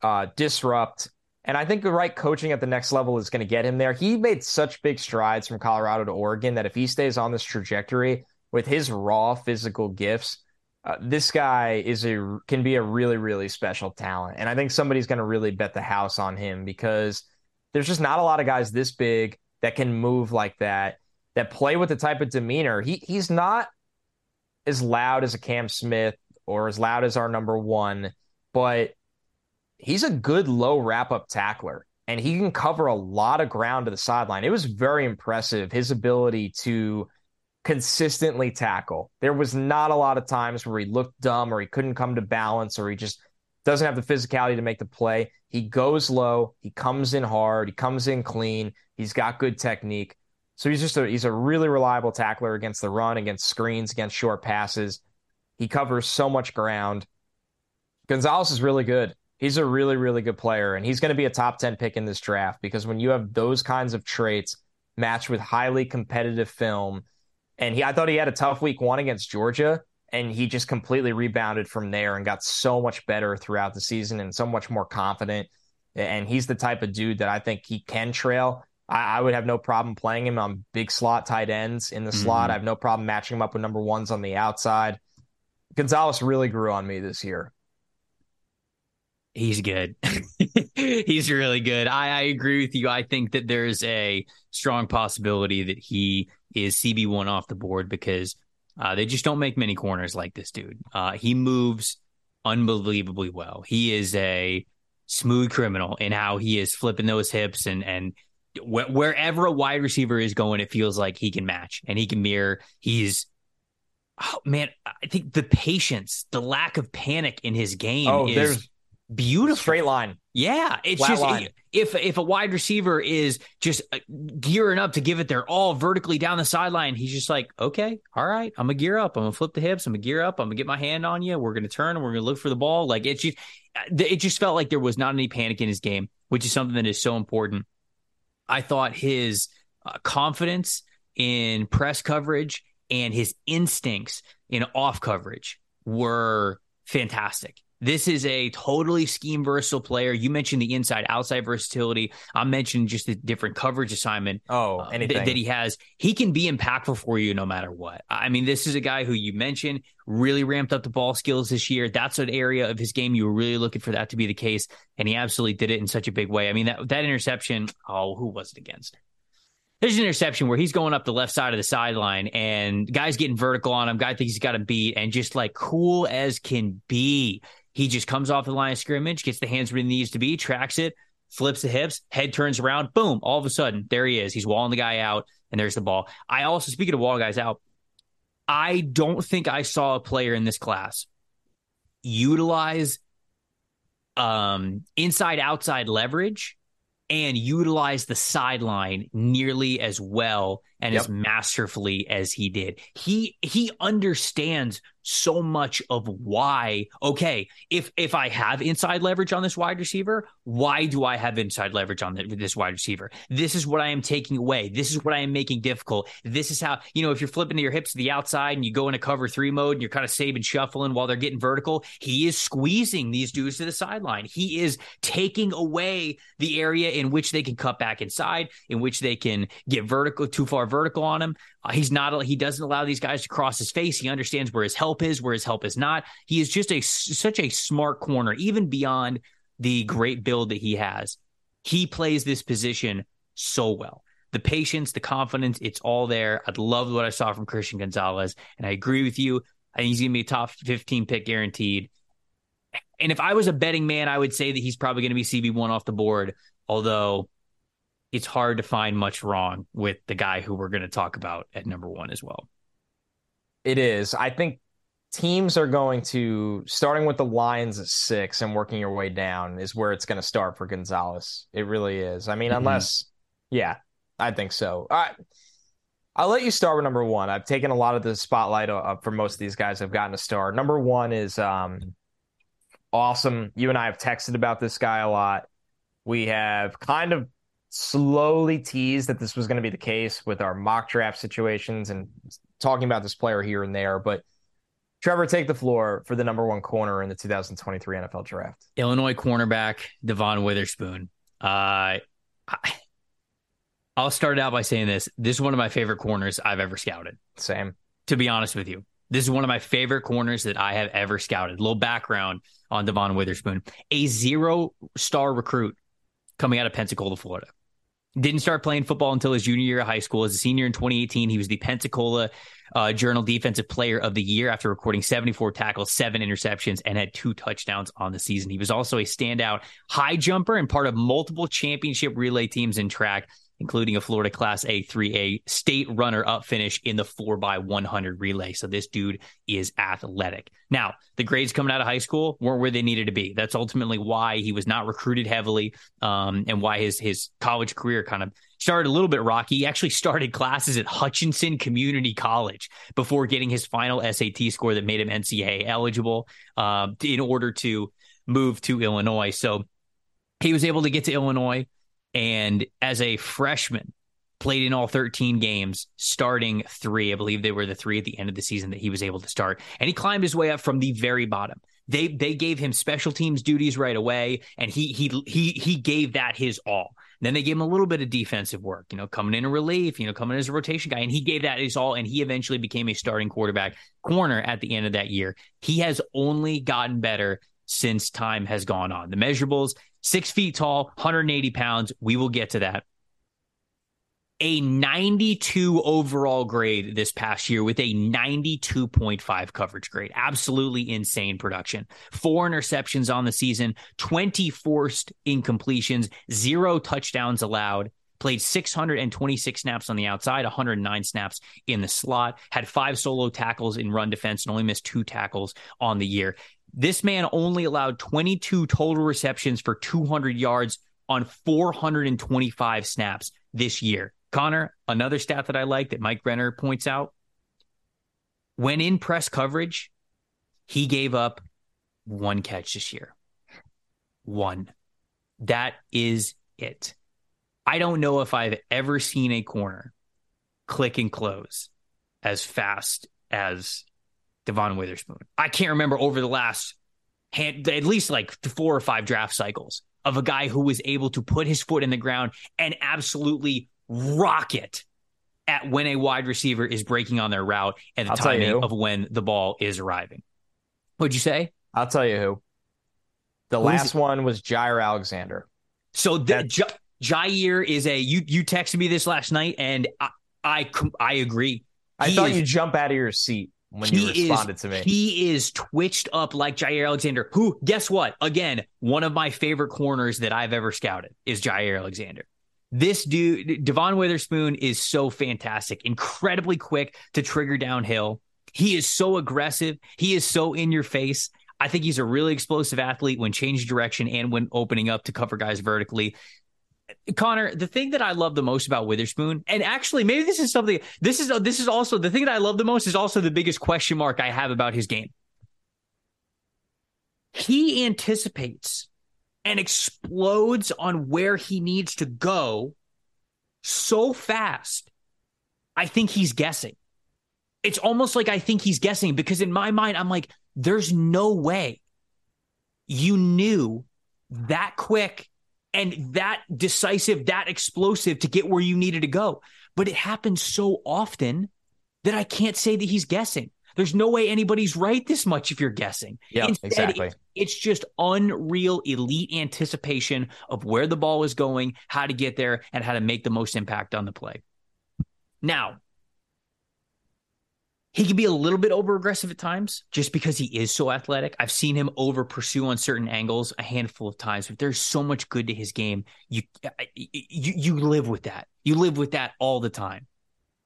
uh, disrupt. And I think the right coaching at the next level is going to get him there. He made such big strides from Colorado to Oregon that if he stays on this trajectory with his raw physical gifts, uh, this guy is a can be a really really special talent. And I think somebody's going to really bet the house on him because there's just not a lot of guys this big that can move like that that play with the type of demeanor. He he's not as loud as a Cam Smith or as loud as our number one, but he's a good low wrap up tackler and he can cover a lot of ground to the sideline. It was very impressive his ability to consistently tackle. There was not a lot of times where he looked dumb or he couldn't come to balance or he just doesn't have the physicality to make the play. He goes low, he comes in hard, he comes in clean, he's got good technique. So he's just a he's a really reliable tackler against the run, against screens, against short passes. He covers so much ground. Gonzalez is really good. He's a really, really good player, and he's going to be a top 10 pick in this draft because when you have those kinds of traits matched with highly competitive film, and he I thought he had a tough week one against Georgia, and he just completely rebounded from there and got so much better throughout the season and so much more confident. And he's the type of dude that I think he can trail. I, I would have no problem playing him on big slot tight ends in the mm-hmm. slot. I have no problem matching him up with number ones on the outside. Gonzalez really grew on me this year. He's good. He's really good. I, I agree with you. I think that there's a strong possibility that he is CB1 off the board because uh, they just don't make many corners like this dude. Uh, he moves unbelievably well. He is a smooth criminal in how he is flipping those hips and and wh- wherever a wide receiver is going, it feels like he can match and he can mirror. He's oh man, I think the patience, the lack of panic in his game oh, is beautiful. Straight line. Yeah, it's Flat just line. if if a wide receiver is just uh, gearing up to give it their all vertically down the sideline, he's just like, okay, all right, I'm gonna gear up. I'm gonna flip the hips. I'm gonna gear up. I'm gonna get my hand on you. We're gonna turn we're gonna look for the ball. Like it just uh, it just felt like there was not any panic in his game, which is something that is so important. I thought his uh, confidence in press coverage and his instincts in off coverage were fantastic. This is a totally scheme versatile player. You mentioned the inside outside versatility. I mentioned just the different coverage assignment. Oh, uh, th- that he has. He can be impactful for you no matter what. I mean, this is a guy who you mentioned really ramped up the ball skills this year. That's an area of his game you were really looking for that to be the case, and he absolutely did it in such a big way. I mean, that that interception. Oh, who was it against? there's an interception where he's going up the left side of the sideline and guys getting vertical on him. Guy thinks he's got to beat and just like cool as can be. He just comes off the line of scrimmage, gets the hands where he needs to be, tracks it, flips the hips, head turns around, boom, all of a sudden, there he is. He's walling the guy out, and there's the ball. I also, speaking of wall guys out, I don't think I saw a player in this class utilize um, inside outside leverage and utilize the sideline nearly as well and yep. as masterfully as he did. He he understands so much of why okay if if i have inside leverage on this wide receiver why do i have inside leverage on the, this wide receiver this is what i am taking away this is what i am making difficult this is how you know if you're flipping to your hips to the outside and you go into cover three mode and you're kind of saving shuffling while they're getting vertical he is squeezing these dudes to the sideline he is taking away the area in which they can cut back inside in which they can get vertical too far vertical on him uh, he's not. He doesn't allow these guys to cross his face. He understands where his help is, where his help is not. He is just a such a smart corner, even beyond the great build that he has. He plays this position so well. The patience, the confidence, it's all there. I love what I saw from Christian Gonzalez, and I agree with you. Think he's going to be a top 15 pick guaranteed. And if I was a betting man, I would say that he's probably going to be CB1 off the board. Although it's hard to find much wrong with the guy who we're going to talk about at number one as well. It is. I think teams are going to starting with the Lions at six and working your way down is where it's going to start for Gonzalez. It really is. I mean, mm-hmm. unless, yeah, I think so. All right. I'll let you start with number one. I've taken a lot of the spotlight up for most of these guys. I've gotten a start. Number one is um, awesome. You and I have texted about this guy a lot. We have kind of slowly teased that this was going to be the case with our mock draft situations and talking about this player here and there. But Trevor, take the floor for the number one corner in the 2023 NFL draft. Illinois cornerback Devon Witherspoon. Uh, I, I'll start out by saying this. This is one of my favorite corners I've ever scouted. Same. To be honest with you, this is one of my favorite corners that I have ever scouted. A little background on Devon Witherspoon, a zero star recruit coming out of Pensacola, Florida. Didn't start playing football until his junior year of high school. As a senior in 2018, he was the Pensacola uh, Journal Defensive Player of the Year after recording 74 tackles, seven interceptions, and had two touchdowns on the season. He was also a standout high jumper and part of multiple championship relay teams in track including a Florida Class A 3A state runner up finish in the 4x100 relay. So this dude is athletic. Now, the grades coming out of high school weren't where they needed to be. That's ultimately why he was not recruited heavily um, and why his, his college career kind of started a little bit rocky. He actually started classes at Hutchinson Community College before getting his final SAT score that made him NCAA eligible uh, in order to move to Illinois. So he was able to get to Illinois and as a freshman, played in all 13 games, starting three. I believe they were the three at the end of the season that he was able to start. And he climbed his way up from the very bottom. They they gave him special teams duties right away, and he he he he gave that his all. Then they gave him a little bit of defensive work, you know, coming in a relief, you know, coming in as a rotation guy, and he gave that his all, and he eventually became a starting quarterback corner at the end of that year. He has only gotten better since time has gone on. The measurables: six feet tall, 180 pounds. We will get to that a 92 overall grade this past year with a 92.5 coverage grade. Absolutely insane production. Four interceptions on the season, 20 forced incompletions, zero touchdowns allowed. Played 626 snaps on the outside, 109 snaps in the slot, had five solo tackles in run defense, and only missed two tackles on the year. This man only allowed 22 total receptions for 200 yards on 425 snaps this year. Connor, another stat that I like that Mike Renner points out when in press coverage, he gave up one catch this year. One. That is it. I don't know if I've ever seen a corner click and close as fast as Devon Witherspoon. I can't remember over the last hand, at least like four or five draft cycles of a guy who was able to put his foot in the ground and absolutely rocket at when a wide receiver is breaking on their route and the I'll timing of when the ball is arriving. What'd you say? I'll tell you who. The who last one was Jaire Alexander. So the, J- Jaire is a you. You texted me this last night, and I I, I agree. I he thought you jump out of your seat when you responded is, to me. He is twitched up like Jaire Alexander, who, guess what? Again, one of my favorite corners that I've ever scouted is Jaire Alexander. This dude, Devon Witherspoon, is so fantastic, incredibly quick to trigger downhill. He is so aggressive. He is so in your face. I think he's a really explosive athlete when changing direction and when opening up to cover guys vertically. Connor, the thing that I love the most about Witherspoon, and actually maybe this is something this is this is also the thing that I love the most is also the biggest question mark I have about his game. He anticipates and explodes on where he needs to go so fast. I think he's guessing. It's almost like I think he's guessing because in my mind, I'm like, there's no way you knew that quick and that decisive, that explosive to get where you needed to go. But it happens so often that I can't say that he's guessing. There's no way anybody's right this much if you're guessing. Yeah, exactly. It, it's just unreal elite anticipation of where the ball is going, how to get there, and how to make the most impact on the play. Now, he can be a little bit over aggressive at times just because he is so athletic. I've seen him over pursue on certain angles a handful of times, but there's so much good to his game. You, you, you live with that. You live with that all the time.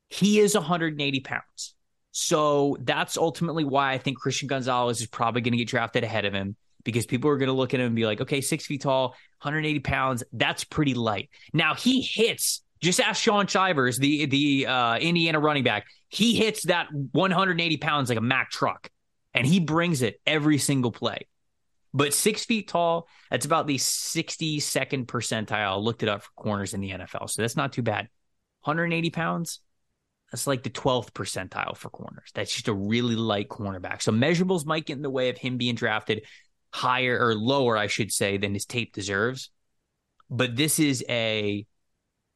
He is 180 pounds. So that's ultimately why I think Christian Gonzalez is probably going to get drafted ahead of him because people are going to look at him and be like, okay, six feet tall, 180 pounds, that's pretty light. Now he hits. Just ask Shaun Shivers, the the uh, Indiana running back. He hits that 180 pounds like a Mack truck, and he brings it every single play. But six feet tall, that's about the 62nd percentile. I looked it up for corners in the NFL, so that's not too bad. 180 pounds, that's like the 12th percentile for corners. That's just a really light cornerback. So measurables might get in the way of him being drafted higher or lower, I should say, than his tape deserves. But this is a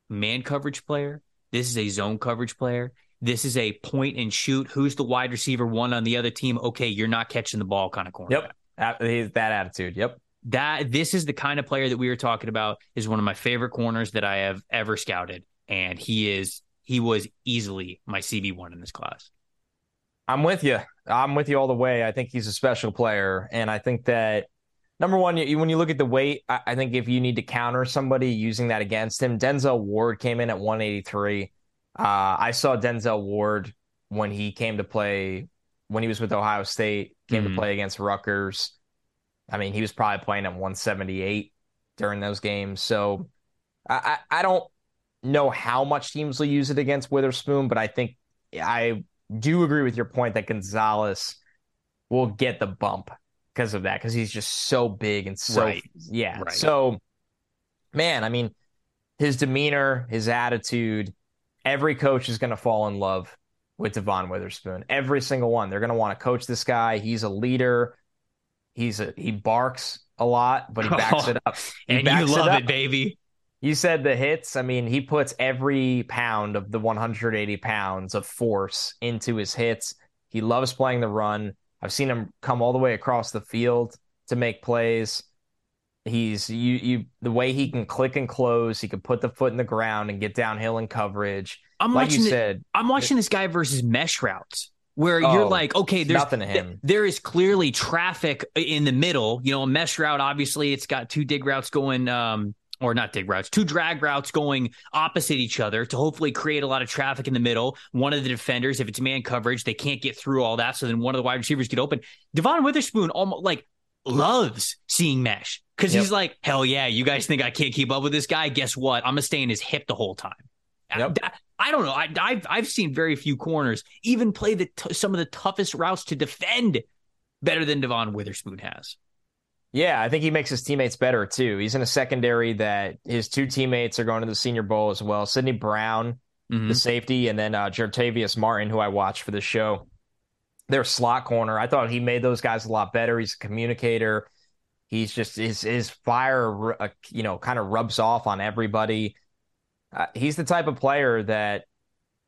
man coverage player. This is a zone coverage player. This is a point and shoot. Who's the wide receiver one on the other team? Okay, you're not catching the ball kind of corner. Yep. That attitude. Yep. That this is the kind of player that we were talking about is one of my favorite corners that I have ever scouted. And he is he was easily my CB1 in this class. I'm with you. I'm with you all the way. I think he's a special player. And I think that number one, when you look at the weight, I think if you need to counter somebody using that against him, Denzel Ward came in at 183. Uh, I saw Denzel Ward when he came to play, when he was with Ohio State, came mm-hmm. to play against Rutgers. I mean, he was probably playing at 178 during those games. So I, I, I don't know how much teams will use it against Witherspoon, but I think I do agree with your point that Gonzalez will get the bump because of that, because he's just so big and so right. yeah. Right. So man, I mean, his demeanor, his attitude, every coach is going to fall in love with Devon Witherspoon. Every single one. They're going to want to coach this guy. He's a leader. He's a he barks a lot, but he backs it up. He and you love it, it, baby. You said the hits. I mean, he puts every pound of the 180 pounds of force into his hits. He loves playing the run. I've seen him come all the way across the field to make plays. He's you you the way he can click and close, he can put the foot in the ground and get downhill in coverage. I'm like watching you said. I'm watching this guy versus mesh routes where oh, you're like, okay, there's nothing to him. there is clearly traffic in the middle. You know, a mesh route, obviously, it's got two dig routes going, um, or not dig routes, two drag routes going opposite each other to hopefully create a lot of traffic in the middle. One of the defenders, if it's man coverage, they can't get through all that. So then one of the wide receivers get open. Devon Witherspoon almost like loves seeing mesh because yep. he's like, hell yeah, you guys think I can't keep up with this guy? Guess what? I'm gonna stay in his hip the whole time. Yep. I, I, don't know. I, have I've seen very few corners even play the t- some of the toughest routes to defend better than Devon Witherspoon has. Yeah, I think he makes his teammates better too. He's in a secondary that his two teammates are going to the Senior Bowl as well. Sydney Brown, mm-hmm. the safety, and then uh, Martin, who I watched for the show. Their slot corner. I thought he made those guys a lot better. He's a communicator. He's just his his fire, uh, you know, kind of rubs off on everybody. Uh, he's the type of player that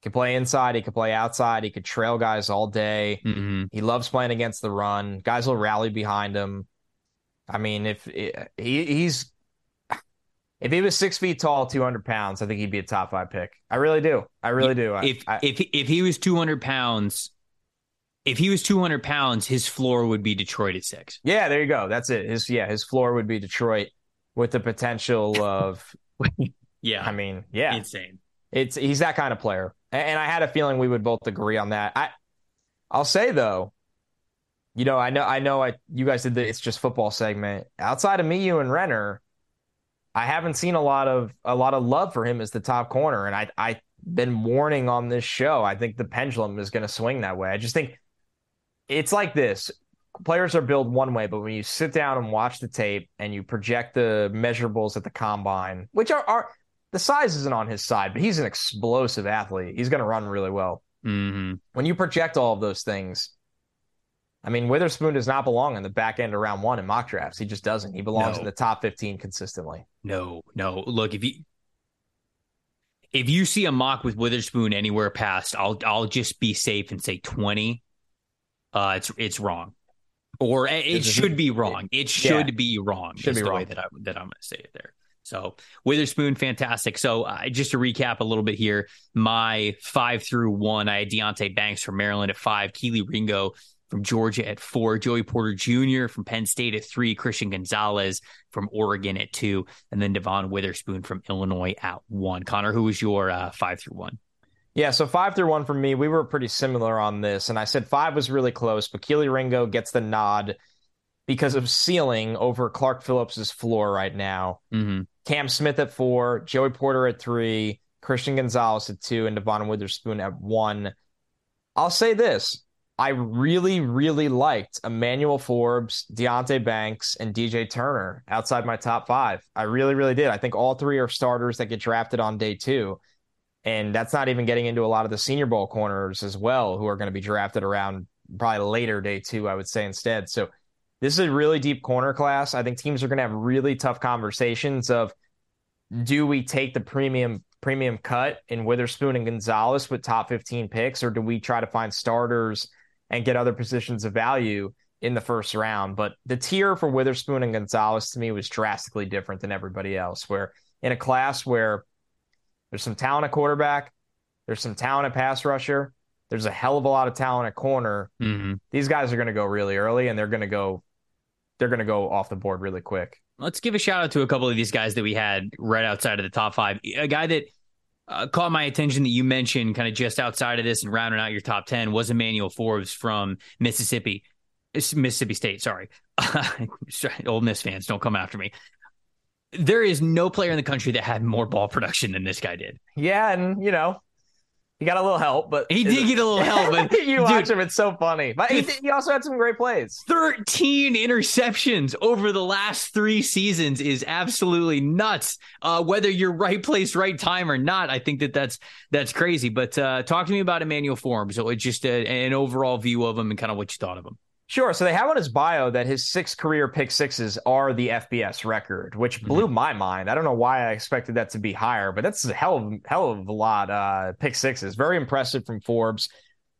can play inside. He could play outside. He could trail guys all day. Mm-hmm. He loves playing against the run. Guys will rally behind him. I mean, if he, he's if he was six feet tall, two hundred pounds, I think he'd be a top five pick. I really do. I really do. If I, if if he was two hundred pounds, if he was 200 pounds, his floor would be Detroit at six. Yeah, there you go. That's it. His yeah, his floor would be Detroit with the potential of. yeah, I mean, yeah, insane. It's he's that kind of player, and I had a feeling we would both agree on that. I, I'll say though, you know, I know, I know, I you guys did the it's just football segment. Outside of me, you and Renner, I haven't seen a lot of a lot of love for him as the top corner, and I I been warning on this show. I think the pendulum is going to swing that way. I just think it's like this players are built one way, but when you sit down and watch the tape and you project the measurables at the combine, which are, are the size isn't on his side, but he's an explosive athlete. He's going to run really well. Mm-hmm. When you project all of those things, I mean, Witherspoon does not belong in the back end of round one in mock drafts. He just doesn't. He belongs no. in the top 15 consistently. No, no. Look, if you if you see a mock with Witherspoon anywhere past, I'll I'll just be safe and say 20 uh, it's it's wrong, or it, should be wrong. It should yeah. be wrong. Should be the wrong. way that I that I'm going to say it there. So Witherspoon, fantastic. So uh, just to recap a little bit here, my five through one, I had Deonte Banks from Maryland at five, Kelee Ringo from Georgia at four, Joey Porter Jr. from Penn State at three, Christian Gonzalez from Oregon at two, and then Devon Witherspoon from Illinois at one. Connor, who was your uh, five through one? Yeah, so five through one for me, we were pretty similar on this. And I said five was really close, but Kelee Ringo gets the nod because of ceiling over Clark Phillips's floor right now. Mm-hmm. Cam Smith at four, Joey Porter at three, Christian Gonzalez at two, and Devon Witherspoon at one. I'll say this. I really, really liked Emmanuel Forbes, Deonte Banks, and DJ Turner outside my top five. I really, really did. I think all three are starters that get drafted on day two. And that's not even getting into a lot of the Senior Bowl corners as well, who are going to be drafted around probably later day two, I would say instead. So this is a really deep corner class. I think teams are going to have really tough conversations of do we take the premium premium cut in Witherspoon and Gonzalez with top 15 picks, or do we try to find starters and get other positions of value in the first round? But the tier for Witherspoon and Gonzalez to me was drastically different than everybody else, where in a class where there's some talent at quarterback. There's some talent at pass rusher. There's a hell of a lot of talent at corner. Mm-hmm. These guys are going to go really early, and they're going to go. They're going to go off the board really quick. Let's give a shout out to a couple of these guys that we had right outside of the top five. A guy that uh, caught my attention that you mentioned, kind of just outside of this and rounding out your top ten, was Emmanuel Forbes from Mississippi, Mississippi State. Sorry, Ole Miss fans, don't come after me there is no player in the country that had more ball production than this guy did. Yeah, and you know, He got a little help, but he did get a little help. But you dude, watch him; it's so funny. But he, he, also had some great plays. Thirteen interceptions over the last three seasons is absolutely nuts. Uh, whether you're right place, right time or not, I think that that's that's crazy. But uh, talk to me about Emmanuel Forbes. So it's just a, an overall view of him and kind of what you thought of him. Sure. So they have on his bio that his six career pick sixes are the FBS record, which blew mm-hmm. my mind. I don't know why I expected that to be higher, but that's a hell of hell of a lot. Uh, pick sixes, very impressive from Forbes.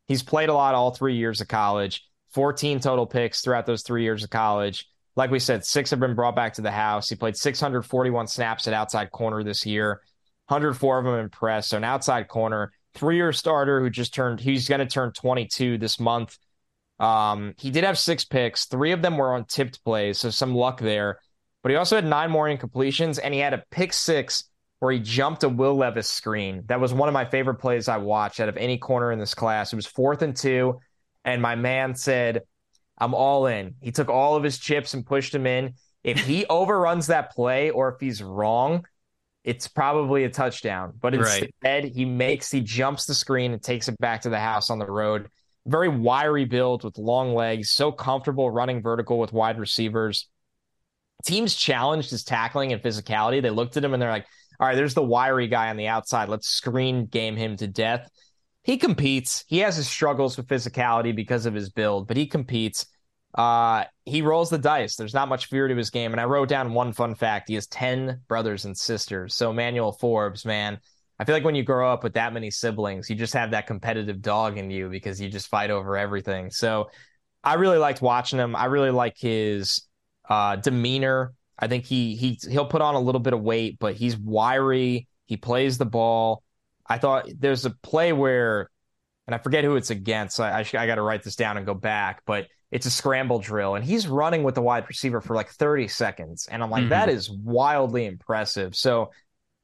He's played a lot all three years of college. 14 total picks throughout those three years of college. Like we said, six have been brought back to the house. He played 641 snaps at outside corner this year. 104 of them in press. So an outside corner, three year starter who just turned, he's going to turn 22 this month. Um, he did have six picks. Three of them were on tipped plays, so some luck there. But he also had nine more incompletions, and he had a pick six where he jumped a Will Levis screen. That was one of my favorite plays I watched out of any corner in this class. It was fourth and two, and my man said, I'm all in. He took all of his chips and pushed him in. If he overruns that play or if he's wrong, it's probably a touchdown. But instead, right. he makes, he jumps the screen and takes it back to the house on the road very wiry build with long legs, so comfortable running vertical with wide receivers. Teams challenged his tackling and physicality. They looked at him and they're like, all right, there's the wiry guy on the outside. Let's screen game him to death. He competes. He has his struggles with physicality because of his build, but he competes. Uh, he rolls the dice. There's not much fear to his game. And I wrote down one fun fact. He has 10 brothers and sisters. So Emmanuel Forbes, man, I feel like when you grow up with that many siblings, you just have that competitive dog in you because you just fight over everything. So I really liked watching him. I really like his uh, demeanor. I think he he he'll put on a little bit of weight, but he's wiry. He plays the ball. I thought there's a play where, and I forget who it's against. So I I, I got to write this down and go back, but it's a scramble drill, and he's running with the wide receiver for like 30 seconds, and I'm like, mm-hmm. that is wildly impressive. So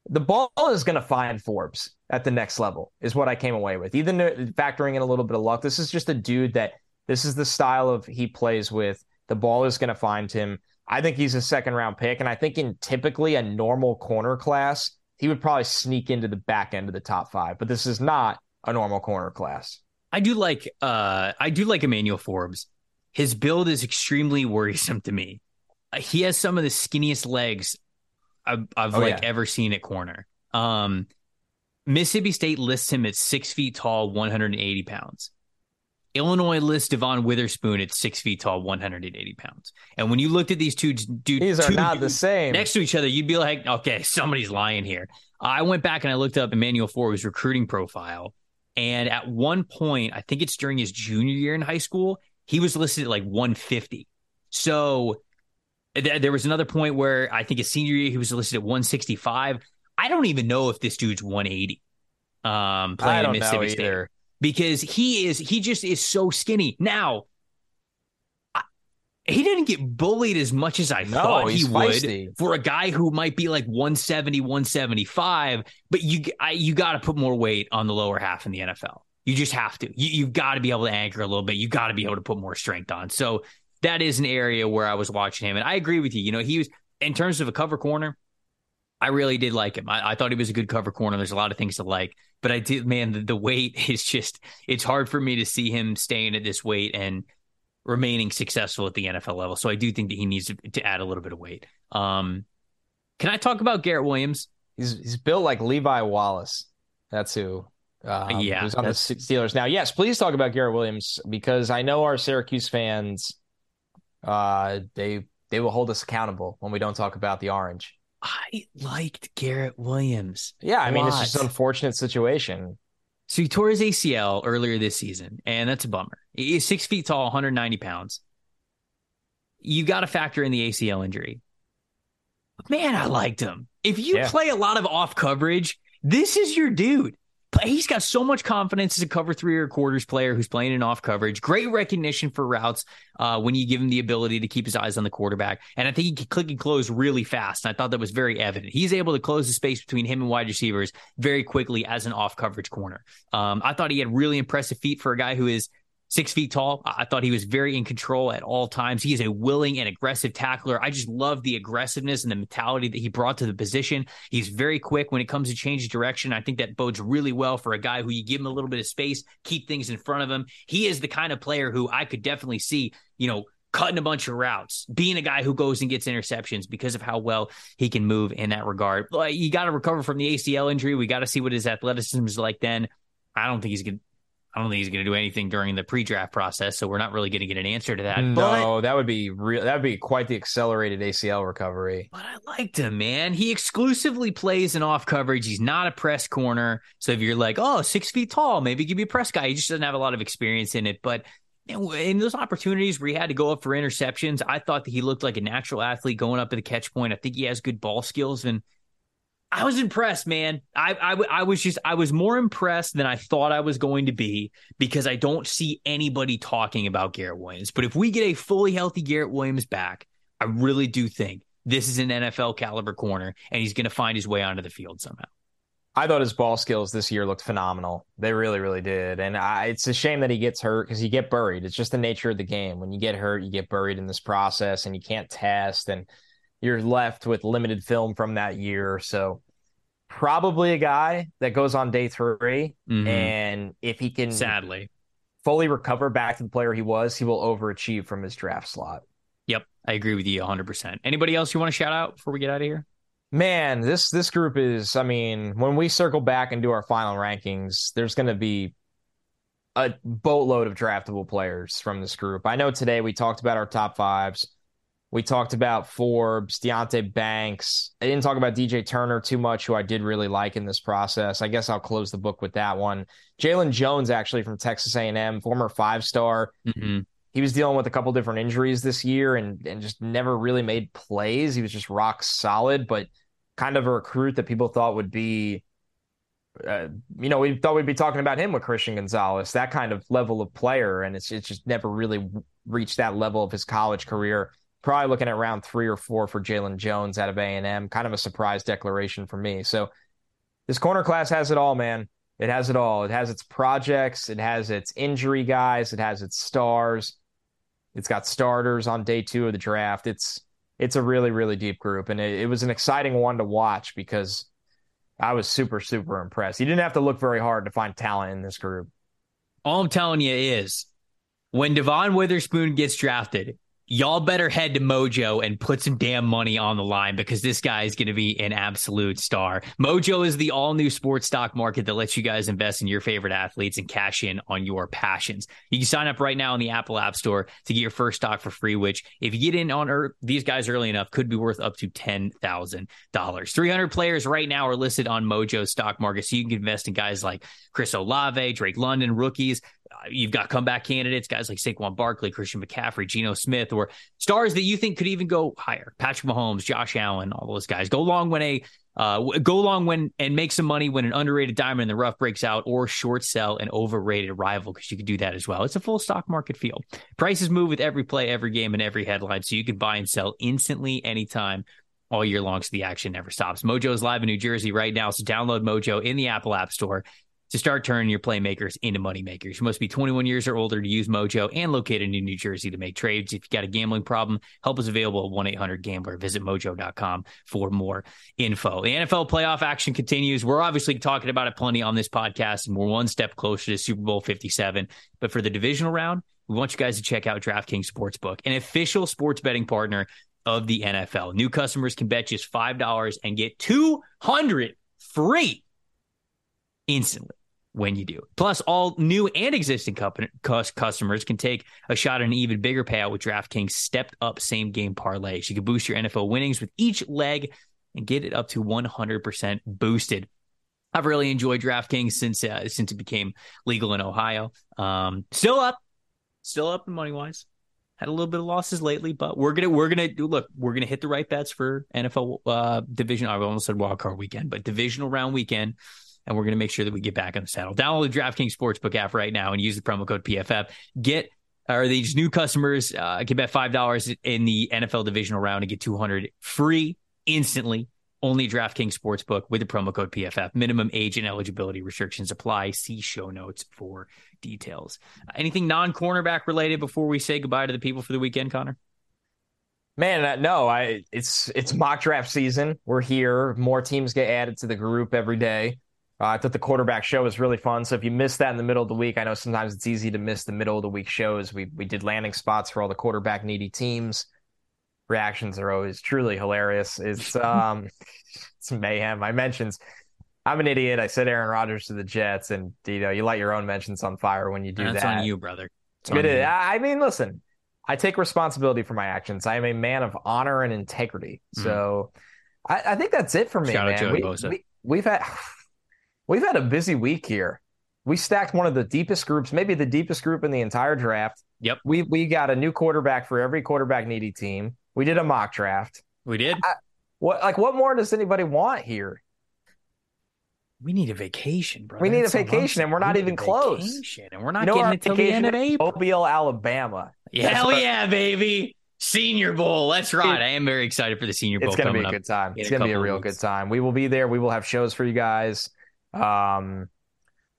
the ball is going to find Forbes at the next level, is what I came away with. Even factoring in a little bit of luck, this is just a dude that this is the style of he plays with. The ball is going to find him. I think he's a second round pick. And I think in typically a normal corner class, he would probably sneak into the back end of the top five. But this is not a normal corner class. I do like uh I do like Emmanuel Forbes. His build is extremely worrisome to me. He has some of the skinniest legs I've, I've oh, like yeah. ever seen at corner. Um, Mississippi State lists him at six feet tall, 180 pounds. Illinois lists Devon Witherspoon at six feet tall, 180 pounds. And when you looked at these two dudes, these are not the same next to each other, you'd be like, okay, somebody's lying here. I went back and I looked up Emmanuel Forbes' recruiting profile. And at one point, I think it's during his junior year in high school, he was listed at like 150. So there was another point where I think his senior year he was listed at 165. I don't even know if this dude's 180. Um, playing at Mississippi State because he is he just is so skinny. Now, I, he didn't get bullied as much as I no, thought he would for a guy who might be like 170, 175. But you I, you got to put more weight on the lower half in the NFL. You just have to. You, you've got to be able to anchor a little bit. You got to be able to put more strength on. So that is an area where I was watching him. And I agree with you. You know, he was, in terms of a cover corner, I really did like him. I, I, thought he was a good cover corner. There's a lot of things to like, but I did, man, the, the, weight is just, it's hard for me to see him staying at this weight and remaining successful at the NFL level. So I do think that he needs to, to add a little bit of weight. Um, can I talk about Garrett Williams? He's, he's built like Levi Wallace. That's who. Um, yeah, who's on the Steelers now? Yes, please talk about Garrett Williams because I know our Syracuse fans uh, they they will hold us accountable when we don't talk about the orange. I liked Garrett Williams. Yeah, I mean lot. it's just an unfortunate situation. So he tore his ACL earlier this season, and that's a bummer. He's six feet tall, 190 pounds. You got to factor in the ACL injury. But man, I liked him. If you yeah. play a lot of off coverage, this is your dude he's got so much confidence as a cover three or quarters player who's playing in off coverage. Great recognition for routes uh, when you give him the ability to keep his eyes on the quarterback. And I think he can click and close really fast. And I thought that was very evident. He's able to close the space between him and wide receivers very quickly as an off coverage corner. Um, I thought he had really impressive feet for a guy who is six feet tall. I thought he was very in control at all times. He is a willing and aggressive tackler. I just love the aggressiveness and the mentality that he brought to the position. He's very quick when it comes to change direction. I think that bodes really well for a guy who you give him a little bit of space, keep things in front of him. He is the kind of player who I could definitely see, you know, cutting a bunch of routes, being a guy who goes and gets interceptions because of how well he can move in that regard. You got to recover from the ACL injury. We got to see what his athleticism is like then. I don't think he's going to I don't think he's going to do anything during the pre-draft process, so we're not really going to get an answer to that. No, but, that would be real. That would be quite the accelerated ACL recovery. But I liked him, man. He exclusively plays in off coverage. He's not a press corner. So if you're like, oh, six feet tall, maybe give me a press guy. He just doesn't have a lot of experience in it. But in those opportunities where he had to go up for interceptions, I thought that he looked like a natural athlete going up at the catch point. I think he has good ball skills and. I was impressed, man. I, I, I was just I was more impressed than I thought I was going to be because I don't see anybody talking about Garrett Williams. But if we get a fully healthy Garrett Williams back, I really do think this is an NFL caliber corner, and he's going to find his way onto the field somehow. I thought his ball skills this year looked phenomenal. They really, really did. And I, it's a shame that he gets hurt because you get buried. It's just the nature of the game. When you get hurt, you get buried in this process, and you can't test and you're left with limited film from that year. So probably a guy that goes on day 3 mm-hmm. and if he can sadly fully recover back to the player he was, he will overachieve from his draft slot. Yep, I agree with you 100%. Anybody else you want to shout out before we get out of here? Man, this this group is I mean, when we circle back and do our final rankings, there's going to be a boatload of draftable players from this group. I know today we talked about our top 5s. We talked about Forbes, Deonte Banks. I didn't talk about DJ Turner too much, who I did really like in this process. I guess I'll close the book with that one. Jaylon Jones, actually from Texas A&M, former five star. Mm-hmm. He was dealing with a couple different injuries this year and and just never really made plays. He was just rock solid, but kind of a recruit that people thought would be. Uh, you know, we thought we'd be talking about him with Christian Gonzalez, that kind of level of player, and it's it's just never really reached that level of his college career probably looking at round three or four for Jaylon Jones out of A&M. Kind of a surprise declaration for me. So this corner class has it all, man. It has it all. It has its projects. It has its injury guys. It has its stars. It's got starters on day two of the draft. It's it's a really really deep group, and it, it was an exciting one to watch because I was super super impressed. You didn't have to look very hard to find talent in this group. All I'm telling you is when Devon Witherspoon gets drafted, y'all better head to Mojo and put some damn money on the line because this guy is going to be an absolute star. Mojo is the all new sports stock market that lets you guys invest in your favorite athletes and cash in on your passions. You can sign up right now in the Apple App Store to get your first stock for free, which, if you get in on er- these guys early enough, could be worth up to $10,000. 300 players right now are listed on Mojo stock market, so you can invest in guys like Chris Olave, Drake London, rookies you've got comeback candidates, guys like Saquon Barkley, Christian McCaffrey, Geno Smith, or stars that you think could even go higher. Patrick Mahomes, Josh Allen, all those guys. Go long when a uh, go long when and make some money when an underrated diamond in the rough breaks out, or short sell an overrated rival because you can do that as well. It's a full stock market feel. Prices move with every play, every game, and every headline, so you can buy and sell instantly, anytime all year long so the action never stops. Mojo is live in New Jersey right now, so download Mojo in the Apple App Store to start turning your playmakers into moneymakers. You must be 21 years or older to use Mojo and located in New Jersey to make trades. If you've got a gambling problem, help is available at 1 800 Gambler. Visit mojo.com for more info. The NFL playoff action continues. We're obviously talking about it plenty on this podcast, and we're one step closer to Super Bowl 57. But for the divisional round, we want you guys to check out DraftKings Sportsbook, an official sports betting partner of the NFL. New customers can bet just $5 and get 200 free instantly when you do. Plus, all new and existing customers can take a shot at an even bigger payout with DraftKings stepped up same game parlays. You can boost your NFL winnings with each leg and get it up to 100% boosted. I've really enjoyed DraftKings since uh, since it became legal in Ohio. Um, still up, still up in money wise. Had a little bit of losses lately, but we're gonna we're gonna look. We're gonna hit the right bets for NFL uh, division. I almost said wild card weekend, but divisional round weekend and we're going to make sure that we get back on the saddle. Download the DraftKings Sportsbook app right now and use the promo code PFF. Get or these new customers uh, can bet five dollars in the NFL divisional round and get two hundred free instantly. only DraftKings Sportsbook with the promo code PFF. Minimum age and eligibility restrictions apply. See show notes for details. Anything non cornerback related before we say goodbye to the people for the weekend, Connor? Man, uh, no, I it's it's mock draft season. We're here. More teams get added to the group every day. Uh, I thought the quarterback show was really fun. So if you missed that in the middle of the week, I know sometimes it's easy to miss the middle of the week shows. We we did landing spots for all the quarterback needy teams. Reactions are always truly hilarious. It's um it's mayhem. I mentions I'm an idiot. I said Aaron Rodgers to the Jets, and you know you light your own mentions on fire when you do That's that. That's on you, brother. It is. I mean, listen, I take responsibility for my actions. I am a man of honor and integrity. Mm-hmm. So I, I, think that's it for me, Shout man. We, we, we've had we've had a busy week here. We stacked one of the deepest groups, maybe the deepest group in the entire draft. Yep. We we got a new quarterback for every quarterback needy team. We did a mock draft. We did. I, what like what more does anybody want here? We need a vacation, bro. We need a vacation, and we're not even close. And we're not you know getting it till the end of April. Mobile, Alabama. Yeah, hell yeah, baby. Senior Bowl. That's right. I am very excited for the Senior Bowl. It's going to be a good time. It's going to be a real good time. We will be there. We will have shows for you guys. Um,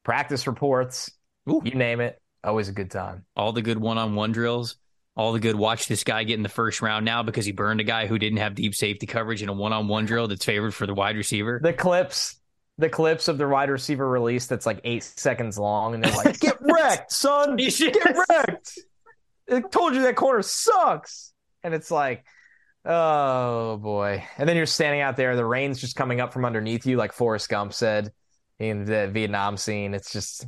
practice reports. Ooh. You name it. Always a good time. All the good one-on-one drills. All the good. Watch this guy get in the first round now because he burned a guy who didn't have deep safety coverage in a one-on-one drill that's favored for the wide receiver. The clips the clips of the wide receiver release that's like eight seconds long, and they're like, "Get wrecked, son! You should get wrecked!" I told you that corner sucks, and it's like, oh boy. And then you're standing out there, the rain's just coming up from underneath you, like Forrest Gump said in the Vietnam scene. It's just,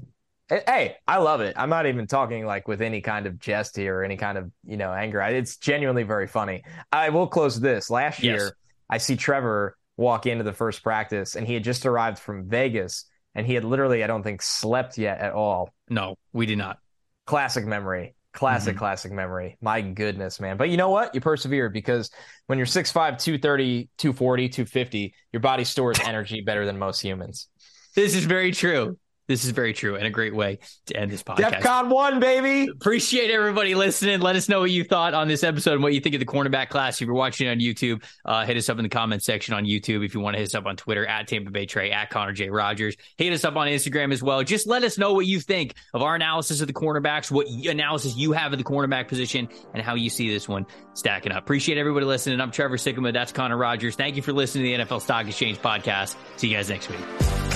hey, I love it. I'm not even talking like with any kind of jest here or any kind of you know anger. It's genuinely very funny. I will close this. Last year. I see Trevor walk into the first practice and he had just arrived from Vegas and he had literally, I don't think, slept yet at all. No, we did not. Classic memory. Classic, mm-hmm. classic memory. My goodness, man. But you know what? You persevere because when you're 6'5, 230, 240, 250, your body stores energy better than most humans. This is very true. This is very true and a great way to end this podcast. DEFCON 1, baby. Appreciate everybody listening. Let us know what you thought on this episode and what you think of the cornerback class. If you're watching on YouTube, uh, hit us up in the comment section on YouTube. If you want to hit us up on Twitter, at Tampa Bay Trey, at Connor J. Rogers. Hit us up on Instagram as well. Just let us know what you think of our analysis of the cornerbacks, what analysis you have of the cornerback position, and how you see this one stacking up. Appreciate everybody listening. I'm Trevor Sikkema. That's Connor Rogers. Thank you for listening to the NFL Stock Exchange podcast. See you guys next week.